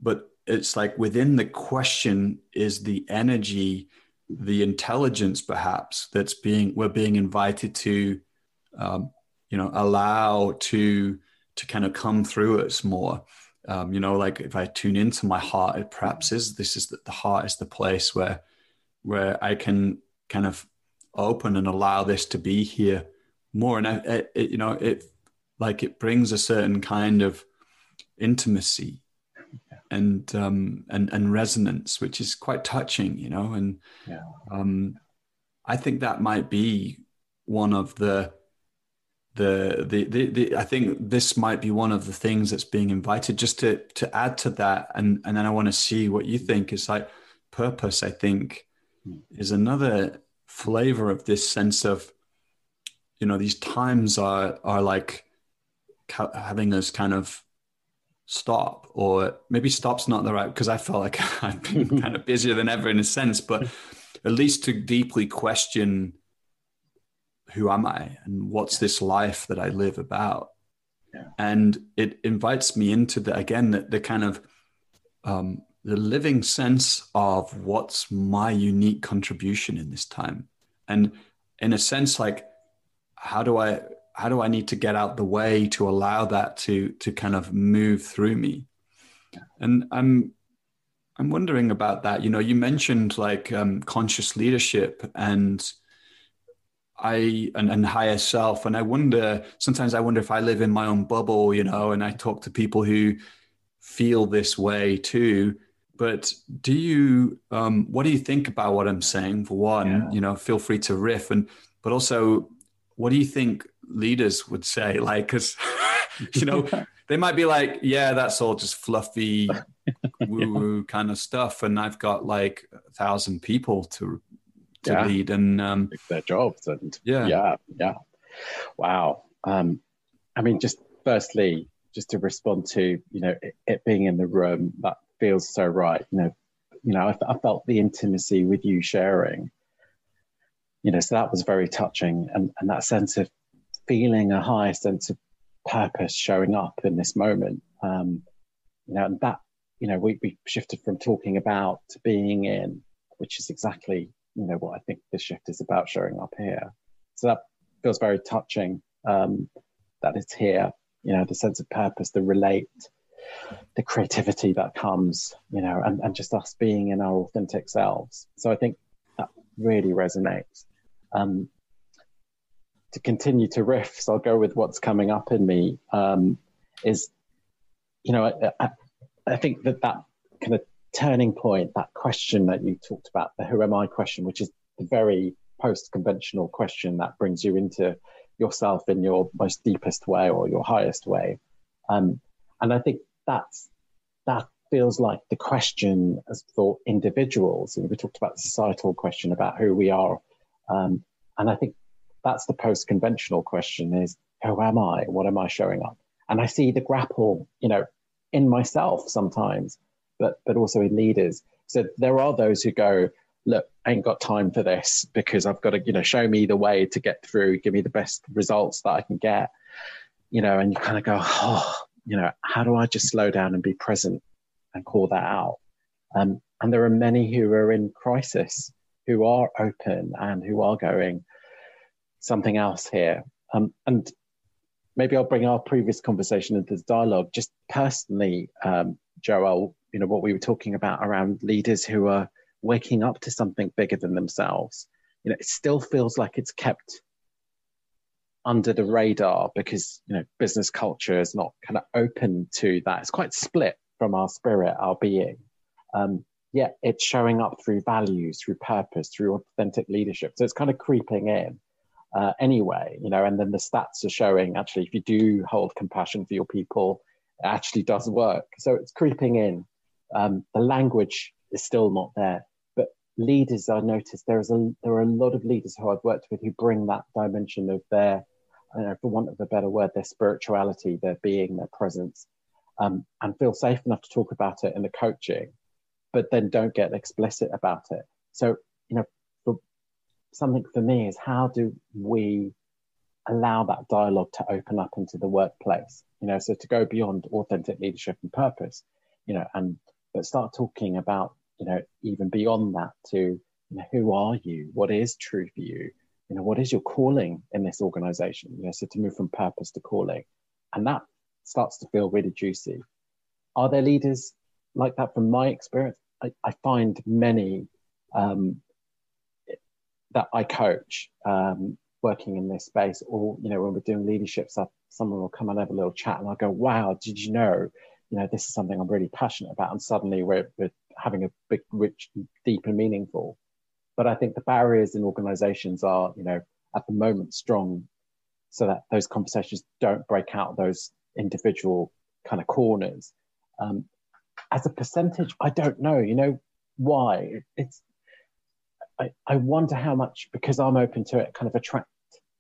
Speaker 1: but it's like within the question is the energy the intelligence perhaps that's being we're being invited to um, you know allow to to kind of come through us more um, you know like if i tune into my heart it perhaps is this is that the heart is the place where where i can kind of open and allow this to be here more and I, it, it, you know it like it brings a certain kind of intimacy and um, and and resonance, which is quite touching, you know. And
Speaker 2: yeah.
Speaker 1: um, I think that might be one of the, the the, the the I think this might be one of the things that's being invited. Just to to add to that, and and then I want to see what you think. Is like purpose. I think hmm. is another flavor of this sense of you know these times are are like having us kind of stop or maybe stop's not the right because i felt like i've been kind of busier than ever in a sense but at least to deeply question who am i and what's this life that i live about yeah. and it invites me into the again the, the kind of um, the living sense of what's my unique contribution in this time and in a sense like how do i how do I need to get out the way to allow that to to kind of move through me? And I'm I'm wondering about that. You know, you mentioned like um, conscious leadership and I and, and higher self, and I wonder sometimes I wonder if I live in my own bubble, you know, and I talk to people who feel this way too. But do you, um, what do you think about what I'm saying? For one, yeah. you know, feel free to riff, and but also, what do you think leaders would say like because you know they might be like yeah that's all just fluffy woo woo yeah. kind of stuff and i've got like a thousand people to to yeah. lead and um
Speaker 2: their jobs and yeah. yeah yeah. Wow. Um i mean just firstly just to respond to you know it, it being in the room that feels so right you know. You know I, I felt the intimacy with you sharing. You know so that was very touching and, and that sense of feeling a high sense of purpose showing up in this moment. Um, you know, and that, you know, we, we shifted from talking about to being in, which is exactly, you know, what I think this shift is about showing up here. So that feels very touching um, that it's here, you know, the sense of purpose, the relate, the creativity that comes, you know, and, and just us being in our authentic selves. So I think that really resonates. Um, to continue to riff, so I'll go with what's coming up in me. Um, is you know, I, I, I, think that that kind of turning point, that question that you talked about, the "Who am I?" question, which is the very post-conventional question that brings you into yourself in your most deepest way or your highest way. Um, and I think that's that feels like the question as for individuals. And we talked about the societal question about who we are. Um, and I think that's the post-conventional question is who am I? What am I showing up? And I see the grapple, you know, in myself sometimes, but but also in leaders. So there are those who go, look, I ain't got time for this because I've got to, you know, show me the way to get through, give me the best results that I can get. You know, and you kind of go, oh, you know, how do I just slow down and be present and call that out? Um, and there are many who are in crisis, who are open and who are going, something else here. Um, and maybe I'll bring our previous conversation into the dialogue. Just personally, um, Joel, you know, what we were talking about around leaders who are waking up to something bigger than themselves. You know, it still feels like it's kept under the radar because you know business culture is not kind of open to that. It's quite split from our spirit, our being. Um, yet it's showing up through values, through purpose, through authentic leadership. So it's kind of creeping in uh, anyway, you know, and then the stats are showing actually if you do hold compassion for your people, it actually does work. So it's creeping in. Um, the language is still not there, but leaders, I noticed there is a there are a lot of leaders who I've worked with who bring that dimension of their, know, for want of a better word, their spirituality, their being, their presence, um, and feel safe enough to talk about it in the coaching, but then don't get explicit about it. So you know, something for me is how do we allow that dialogue to open up into the workplace you know so to go beyond authentic leadership and purpose you know and but start talking about you know even beyond that to you know who are you? What is true for you? You know what is your calling in this organization? You know so to move from purpose to calling. And that starts to feel really juicy. Are there leaders like that from my experience? I, I find many um, that I coach um, working in this space, or you know, when we're doing leadership stuff, someone will come and have a little chat, and I'll go, "Wow, did you know? You know, this is something I'm really passionate about." And suddenly we're, we're having a big, rich, deep, and meaningful. But I think the barriers in organisations are, you know, at the moment strong, so that those conversations don't break out those individual kind of corners. Um, as a percentage, I don't know. You know why? It's I, I wonder how much, because I'm open to it, kind of attract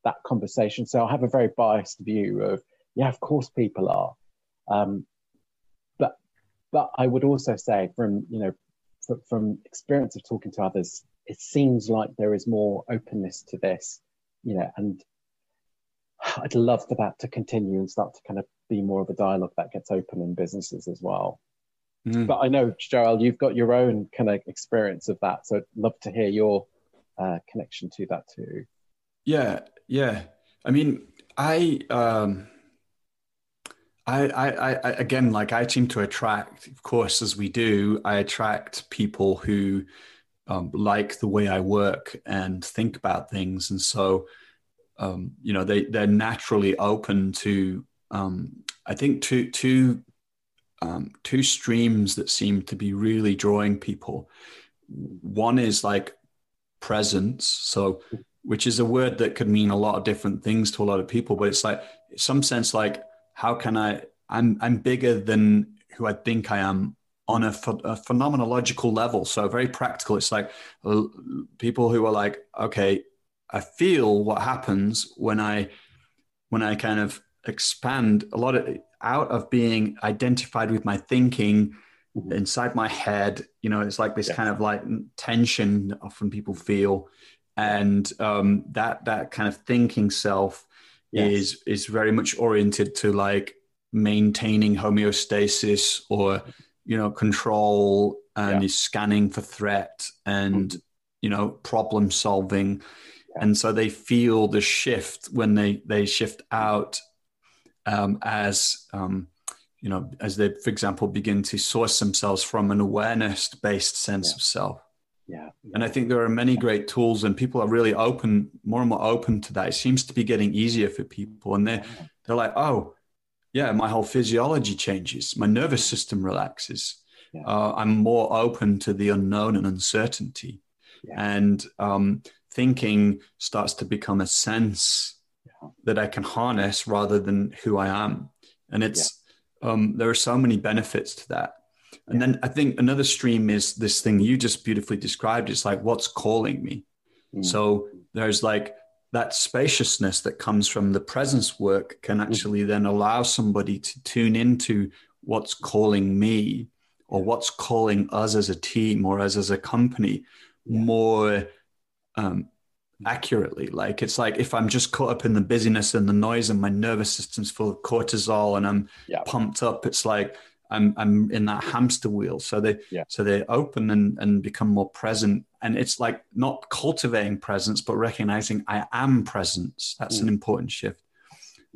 Speaker 2: that conversation. So I have a very biased view of, yeah, of course people are. Um, but I would also say from you know from, from experience of talking to others, it seems like there is more openness to this, you know, and I'd love for that to continue and start to kind of be more of a dialogue that gets open in businesses as well. Mm. But I know, Joel, you've got your own kind of experience of that. So I'd love to hear your uh, connection to that too.
Speaker 1: Yeah, yeah. I mean, I, um, I, I, I, again, like I seem to attract, of course, as we do, I attract people who um, like the way I work and think about things, and so, um, you know, they they're naturally open to, um, I think, two two um, two streams that seem to be really drawing people. One is like presence, so which is a word that could mean a lot of different things to a lot of people, but it's like some sense like how can I? I'm I'm bigger than who I think I am on a, ph- a phenomenological level. So very practical. It's like uh, people who are like, okay, I feel what happens when I when I kind of expand a lot of out of being identified with my thinking mm-hmm. inside my head. You know, it's like this yeah. kind of like tension often people feel, and um, that that kind of thinking self is is very much oriented to like maintaining homeostasis or you know control and yeah. is scanning for threat and mm-hmm. you know problem solving yeah. and so they feel the shift when they they shift out um, as um, you know, as they, for example, begin to source themselves from an awareness-based sense
Speaker 2: yeah.
Speaker 1: of self.
Speaker 2: Yeah.
Speaker 1: And I think there are many great tools, and people are really open, more and more open to that. It seems to be getting easier for people, and they're, they're like, oh, yeah, my whole physiology changes, my nervous system relaxes. Yeah. Uh, I'm more open to the unknown and uncertainty, yeah. and um, thinking starts to become a sense that I can harness rather than who I am. And it's yeah. um, there are so many benefits to that. And then I think another stream is this thing you just beautifully described. It's like what's calling me. Mm. So there's like that spaciousness that comes from the presence work can mm. actually then allow somebody to tune into what's calling me or what's calling us as a team or us as a company yeah. more um, accurately. Like it's like if I'm just caught up in the busyness and the noise and my nervous system's full of cortisol and I'm yeah. pumped up, it's like I'm I'm in that hamster wheel. So they yeah. so they open and, and become more present. And it's like not cultivating presence, but recognizing I am presence. That's mm. an important shift.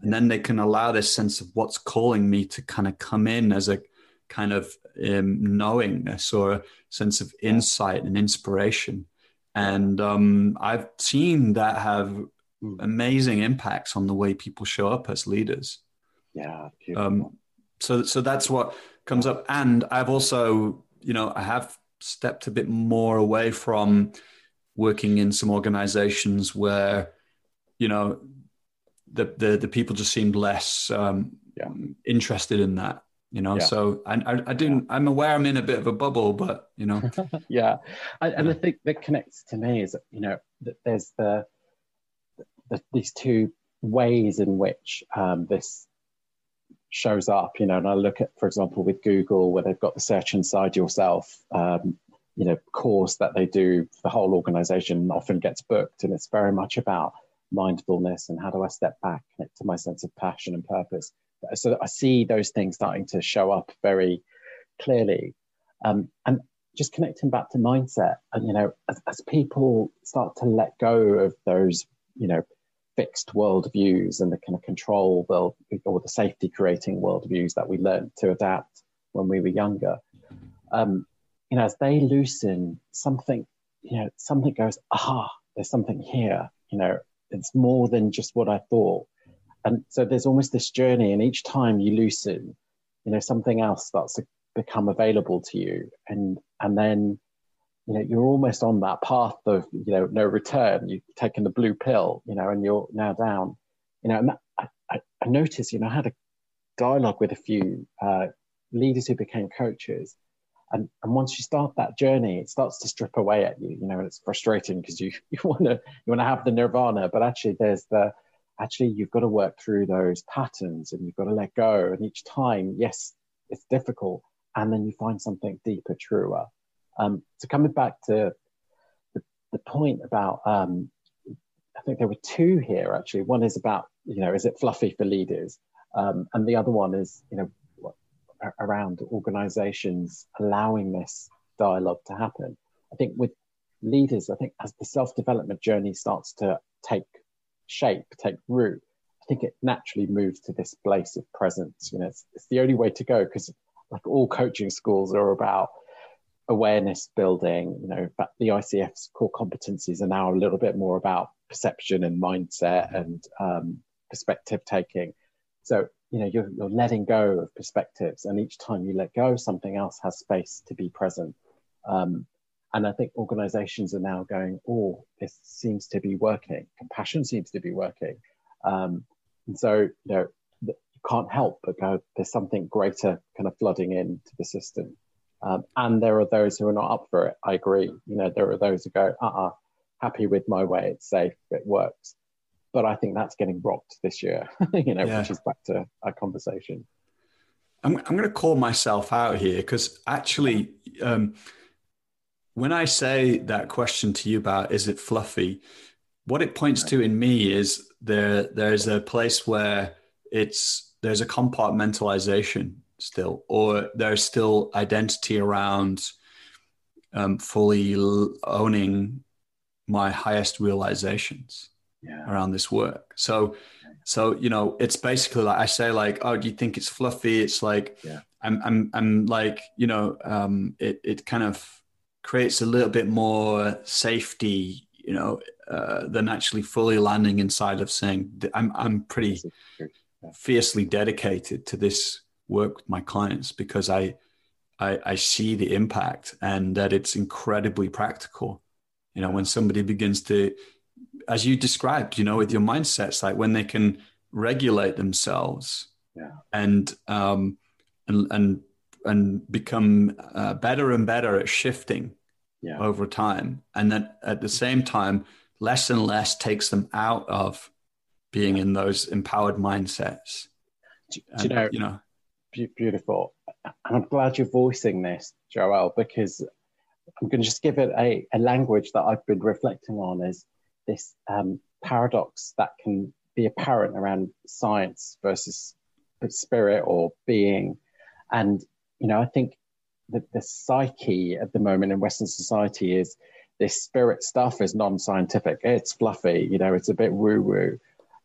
Speaker 1: And then they can allow this sense of what's calling me to kind of come in as a kind of um, knowingness or a sense of insight and inspiration and um, I've seen that have amazing impacts on the way people show up as leaders.
Speaker 2: Yeah.
Speaker 1: Um, so, so that's what comes up. And I've also, you know, I have stepped a bit more away from working in some organizations where, you know, the the, the people just seemed less um, yeah. interested in that you know yeah. so I, I, I do i'm aware i'm in a bit of a bubble but you know
Speaker 2: yeah I, and the thing that connects to me is you know that there's the, the these two ways in which um, this shows up you know and i look at for example with google where they've got the search inside yourself um, you know course that they do the whole organization often gets booked and it's very much about mindfulness and how do i step back to my sense of passion and purpose so I see those things starting to show up very clearly. Um, and just connecting back to mindset, and you know, as, as, people start to let go of those, you know, fixed worldviews and the kind of control or the safety creating worldviews that we learned to adapt when we were younger, um, you know, as they loosen, something, you know, something goes, aha, there's something here. You know, it's more than just what I thought and so there's almost this journey and each time you loosen you know something else starts to become available to you and and then you know you're almost on that path of you know no return you've taken the blue pill you know and you're now down you know and I, I, I noticed you know i had a dialogue with a few uh, leaders who became coaches and, and once you start that journey it starts to strip away at you you know and it's frustrating because you you want to you want to have the nirvana but actually there's the actually you've got to work through those patterns and you've got to let go. And each time, yes, it's difficult, and then you find something deeper, truer. Um, so coming back to the, the point about, um, I think there were two here actually. One is about, you know, is it fluffy for leaders? Um, and the other one is, you know, around organizations allowing this dialogue to happen. I think with leaders, I think as the self development journey starts to take shape, take root, I think it naturally moves to this place of presence. You know, it's, it's the only way to go because, like all coaching schools, are about awareness building. You know, but the ICF's core competencies are now a little bit more about perception and mindset and um, perspective taking. So you know, you're, you're letting go of perspectives, and each time you let go, something else has space to be present. Um, and I think organizations are now going, oh, this seems to be working. Compassion seems to be working. Um, and so, you know, you can't help but go, there's something greater kind of flooding into the system. Um, and there are those who are not up for it. I agree. You know, there are those who go, uh uh-uh, uh happy with my way. It's safe. It works. But I think that's getting rocked this year, you know, yeah. which is back to our conversation.
Speaker 1: I'm, I'm going to call myself out here because actually, um, when I say that question to you about is it fluffy, what it points to in me is there there's a place where it's there's a compartmentalization still, or there's still identity around um, fully owning my highest realizations yeah. around this work. So, so you know, it's basically like I say, like, oh, do you think it's fluffy? It's like yeah. I'm, I'm, I'm like, you know, um, it, it kind of creates a little bit more safety, you know, uh, than actually fully landing inside of saying I'm I'm pretty fiercely dedicated to this work with my clients because I, I I see the impact and that it's incredibly practical. You know, when somebody begins to, as you described, you know, with your mindsets, like when they can regulate themselves yeah. and um and and and become uh, better and better at shifting yeah. over time. And then at the same time, less and less takes them out of being in those empowered mindsets.
Speaker 2: Do, and, you know, you know, beautiful. And I'm glad you're voicing this, Joel, because I'm going to just give it a, a language that I've been reflecting on is this um, paradox that can be apparent around science versus spirit or being. And you know, I think that the psyche at the moment in Western society is this spirit stuff is non-scientific. It's fluffy, you know, it's a bit woo-woo.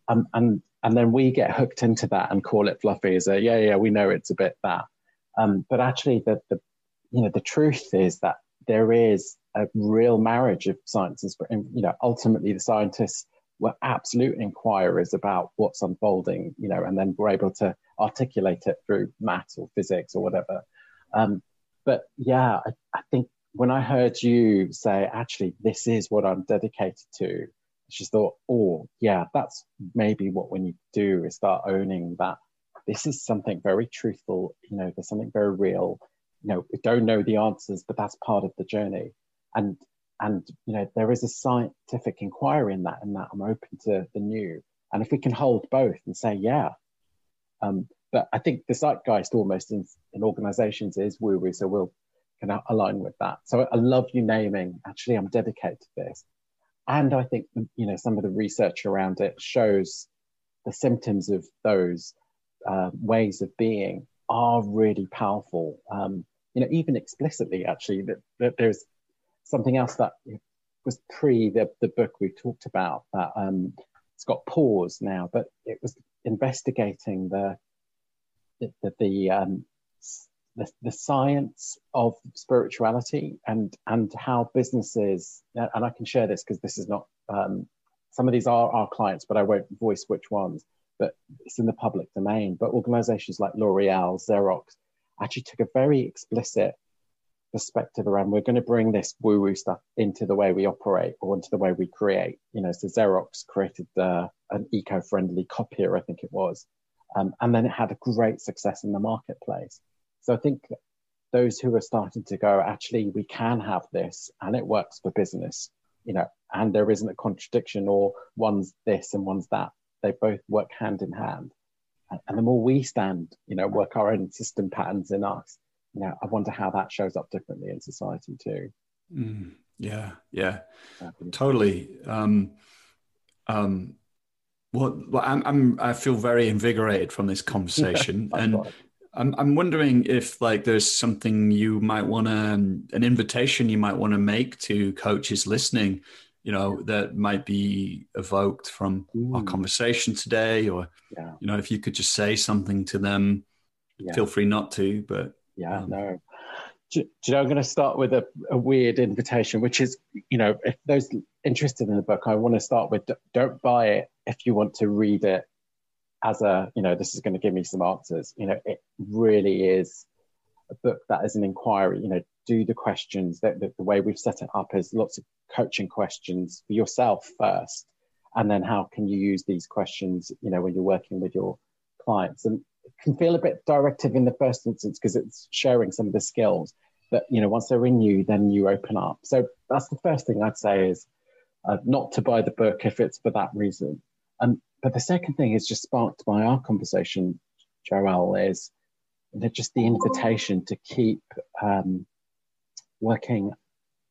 Speaker 2: Um, and and then we get hooked into that and call it fluffy as a yeah, yeah, we know it's a bit that. Um, but actually the, the you know the truth is that there is a real marriage of science and you know, ultimately the scientists were absolute inquirers about what's unfolding, you know, and then were able to articulate it through maths or physics or whatever. Um, but yeah, I, I, think when I heard you say, actually, this is what I'm dedicated to, Just thought, oh, yeah, that's maybe what we need to do is start owning that this is something very truthful. You know, there's something very real. You know, we don't know the answers, but that's part of the journey. And and you know, there is a scientific inquiry in that, and that I'm open to the new. And if we can hold both and say, yeah, um, but I think the zeitgeist almost in, in organizations is woo woo. So we'll kind of align with that. So I love you naming, actually, I'm dedicated to this. And I think, you know, some of the research around it shows the symptoms of those uh, ways of being are really powerful. Um, you know, even explicitly, actually, that, that there's something else that was pre the, the book we talked about that um, it's got pause now, but it was investigating the the the, um, the, the science of spirituality and and how businesses and I can share this because this is not um, some of these are our clients, but I won't voice which ones. But it's in the public domain. But organisations like L'Oreal, Xerox, actually took a very explicit perspective around we're going to bring this woo woo stuff into the way we operate or into the way we create. You know, so Xerox created uh, an eco friendly copier, I think it was, um, and then it had a great success in the marketplace. So I think those who are starting to go, actually, we can have this and it works for business, you know, and there isn't a contradiction or one's this and one's that. They both work hand in hand. And the more we stand, you know, work our own system patterns in us, you know, I wonder how that shows up differently in society too.
Speaker 1: Mm, yeah, yeah, totally. Um, um, well, well I'm, I'm, I feel very invigorated from this conversation, and I'm, I'm wondering if like there's something you might want to, an invitation you might want to make to coaches listening, you know, that might be evoked from Ooh. our conversation today, or yeah. you know, if you could just say something to them, yeah. feel free not to, but
Speaker 2: yeah, um, no. Do, do, you know, I'm going to start with a, a, weird invitation, which is, you know, if those interested in the book, I want to start with don't buy it if you want to read it as a, you know, this is going to give me some answers. You know, it really is a book that is an inquiry. You know, do the questions that the, the way we've set it up is lots of coaching questions for yourself first, and then how can you use these questions, you know, when you're working with your clients and it can feel a bit directive in the first instance because it's sharing some of the skills. But you know, once they're in you, then you open up. So that's the first thing I'd say is uh, not to buy the book if it's for that reason. And but the second thing is just sparked by our conversation, Joel, is just the invitation to keep um, working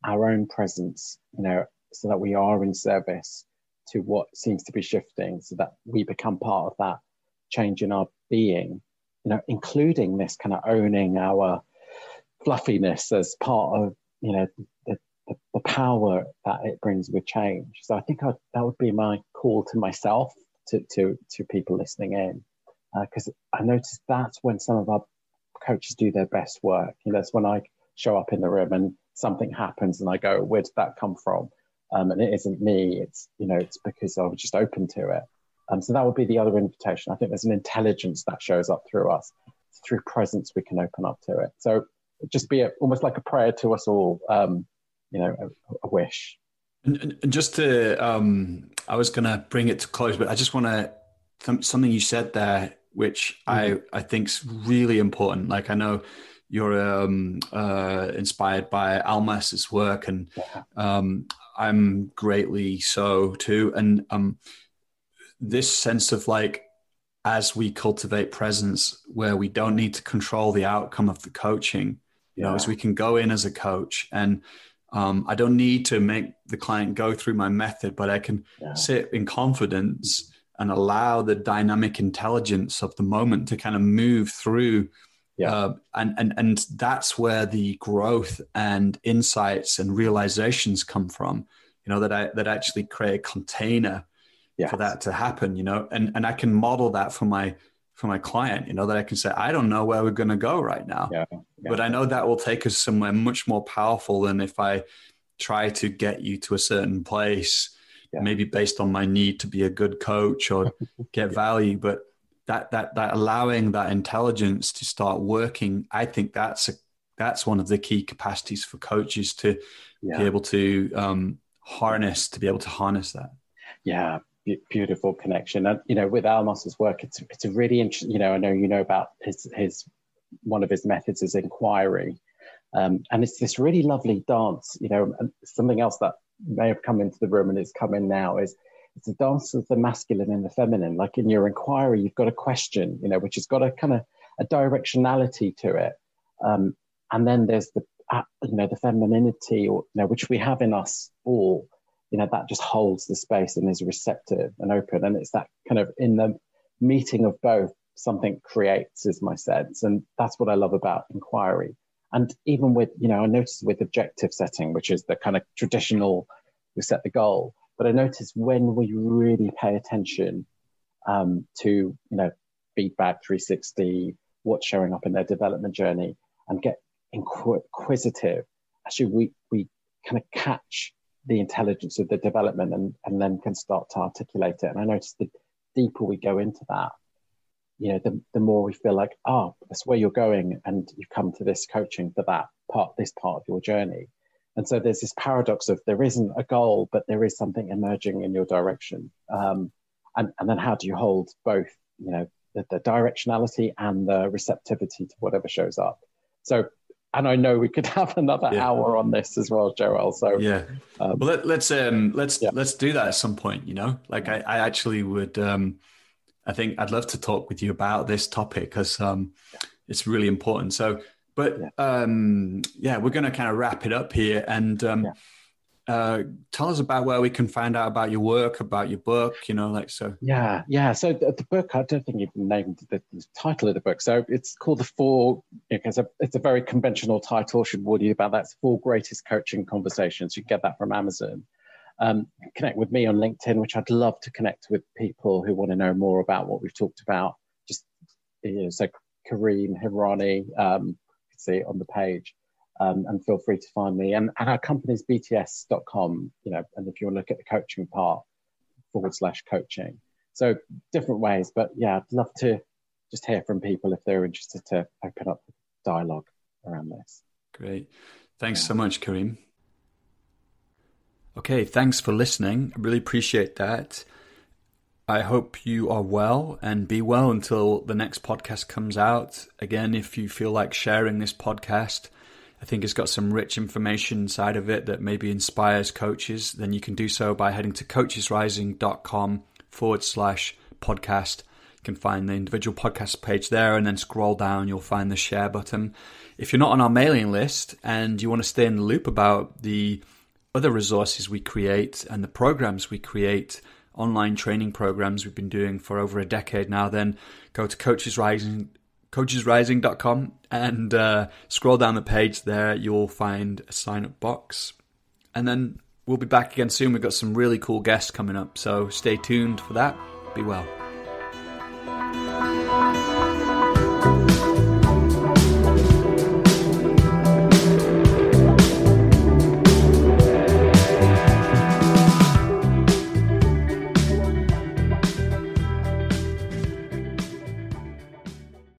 Speaker 2: our own presence, you know, so that we are in service to what seems to be shifting, so that we become part of that change in our being, you know, including this kind of owning our fluffiness as part of, you know, the, the, the power that it brings with change. So I think I, that would be my call to myself, to, to, to people listening in, because uh, I noticed that's when some of our coaches do their best work. You know, that's when I show up in the room and something happens and I go, where did that come from? Um, and it isn't me. It's you know, it's because I was just open to it. Um, so that would be the other invitation. I think there's an intelligence that shows up through us, through presence we can open up to it. So just be a, almost like a prayer to us all, um, you know, a, a wish.
Speaker 1: And, and, just to, um, I was going to bring it to close, but I just want to th- something you said there, which mm-hmm. I I think's really important. Like I know you're um, uh, inspired by Almaas's work, and yeah. um, I'm greatly so too. And um, this sense of like as we cultivate presence where we don't need to control the outcome of the coaching you know as we can go in as a coach and um, i don't need to make the client go through my method but i can yeah. sit in confidence and allow the dynamic intelligence of the moment to kind of move through yeah. Uh, and, and and that's where the growth and insights and realizations come from you know that i that actually create a container yes. for that to happen, you know, and, and I can model that for my, for my client, you know, that I can say, I don't know where we're going to go right now, yeah. Yeah. but I know that will take us somewhere much more powerful than if I try to get you to a certain place, yeah. maybe based on my need to be a good coach or get value, but that, that, that allowing that intelligence to start working, I think that's a, that's one of the key capacities for coaches to be able to um, harness, to be able to harness that.
Speaker 2: Yeah, beautiful connection. And you know, with Almaas's work, it's it's a really interesting. You know, I know you know about his his one of his methods is inquiry, um, and it's this really lovely dance. You know, something else that may have come into the room and it's coming now is it's a dance of the masculine and the feminine. Like in your inquiry, you've got a question, you know, which has got a kind of a directionality to it, um, and then there's the uh, you know the femininity, or you know, which we have in us all you know that just holds the space and is receptive and open. And it's that kind of in the meeting of both something creates is my sense. And that's what i love about inquiry. And even with you know i noticed with objective setting which is the kind of traditional we set the goal. But i notice when we really pay attention um, to you know feedback 360 what's showing up in their development journey and get inquisitive actually we we kind of catch the intelligence of the development and, and then can start to articulate it. And I notice the deeper we go into that, you know, the, the more we feel like, oh, that's where you're going. And you've come to this coaching for that part, this part of your journey. And so there's this paradox of there isn't a goal, but there is something emerging in your direction. Um, and, and then how do you hold both, you know, the, the directionality and the receptivity to whatever shows up? So and I know we could have another yeah. hour on this as well, Joel. So
Speaker 1: yeah, um, well let, us let's, um, let's yeah. let's do that at some point. You know, like I, I actually would. Um, I think I'd love to talk with you about this topic because um, it's really important. So But yeah, um, yeah we're going to kind of wrap it up here. And um. Uh, tell us about where we can find out about your work, about your book, you know, like so.
Speaker 2: Yeah, yeah. So the, the book, I don't think you've named the, the, title of the book. So it's called The Four, it's a, it's a very conventional title, should warn you about that. It's Four Greatest Coaching Conversations. You get that from Amazon. Um, connect with me on LinkedIn, which I'd love to connect with people who want to know more about what we've talked about. Just you know, so Karim Hirani, um, you can see on the page. Um, and feel free to find me. And, and our company's bts.com, you know, and if you want to look at the coaching part, forward slash coaching. So different ways, but yeah, I'd love to just hear from people if they're interested to open up dialogue around this.
Speaker 1: Great. Thanks yeah. so much, Karim. Okay, thanks for listening. I really appreciate that. I hope you are well and be well until the next podcast comes out. Again, if you feel like sharing this podcast, I think it's got some rich information inside of it that maybe inspires coaches, then you can do so by heading to coachesrising.com forward slash podcast. You can find the individual podcast page there and then scroll down, you'll find the share button. If you're not on our mailing list and you want to stay in the loop about the other resources we create and the programs we create, online training programs we've been doing for over a decade now, then go to Coaches Rising, coachesrising.com and uh, scroll down the page there. You'll find a sign up box. And then we'll be back again soon. We've got some really cool guests coming up, so stay tuned for that. Be well.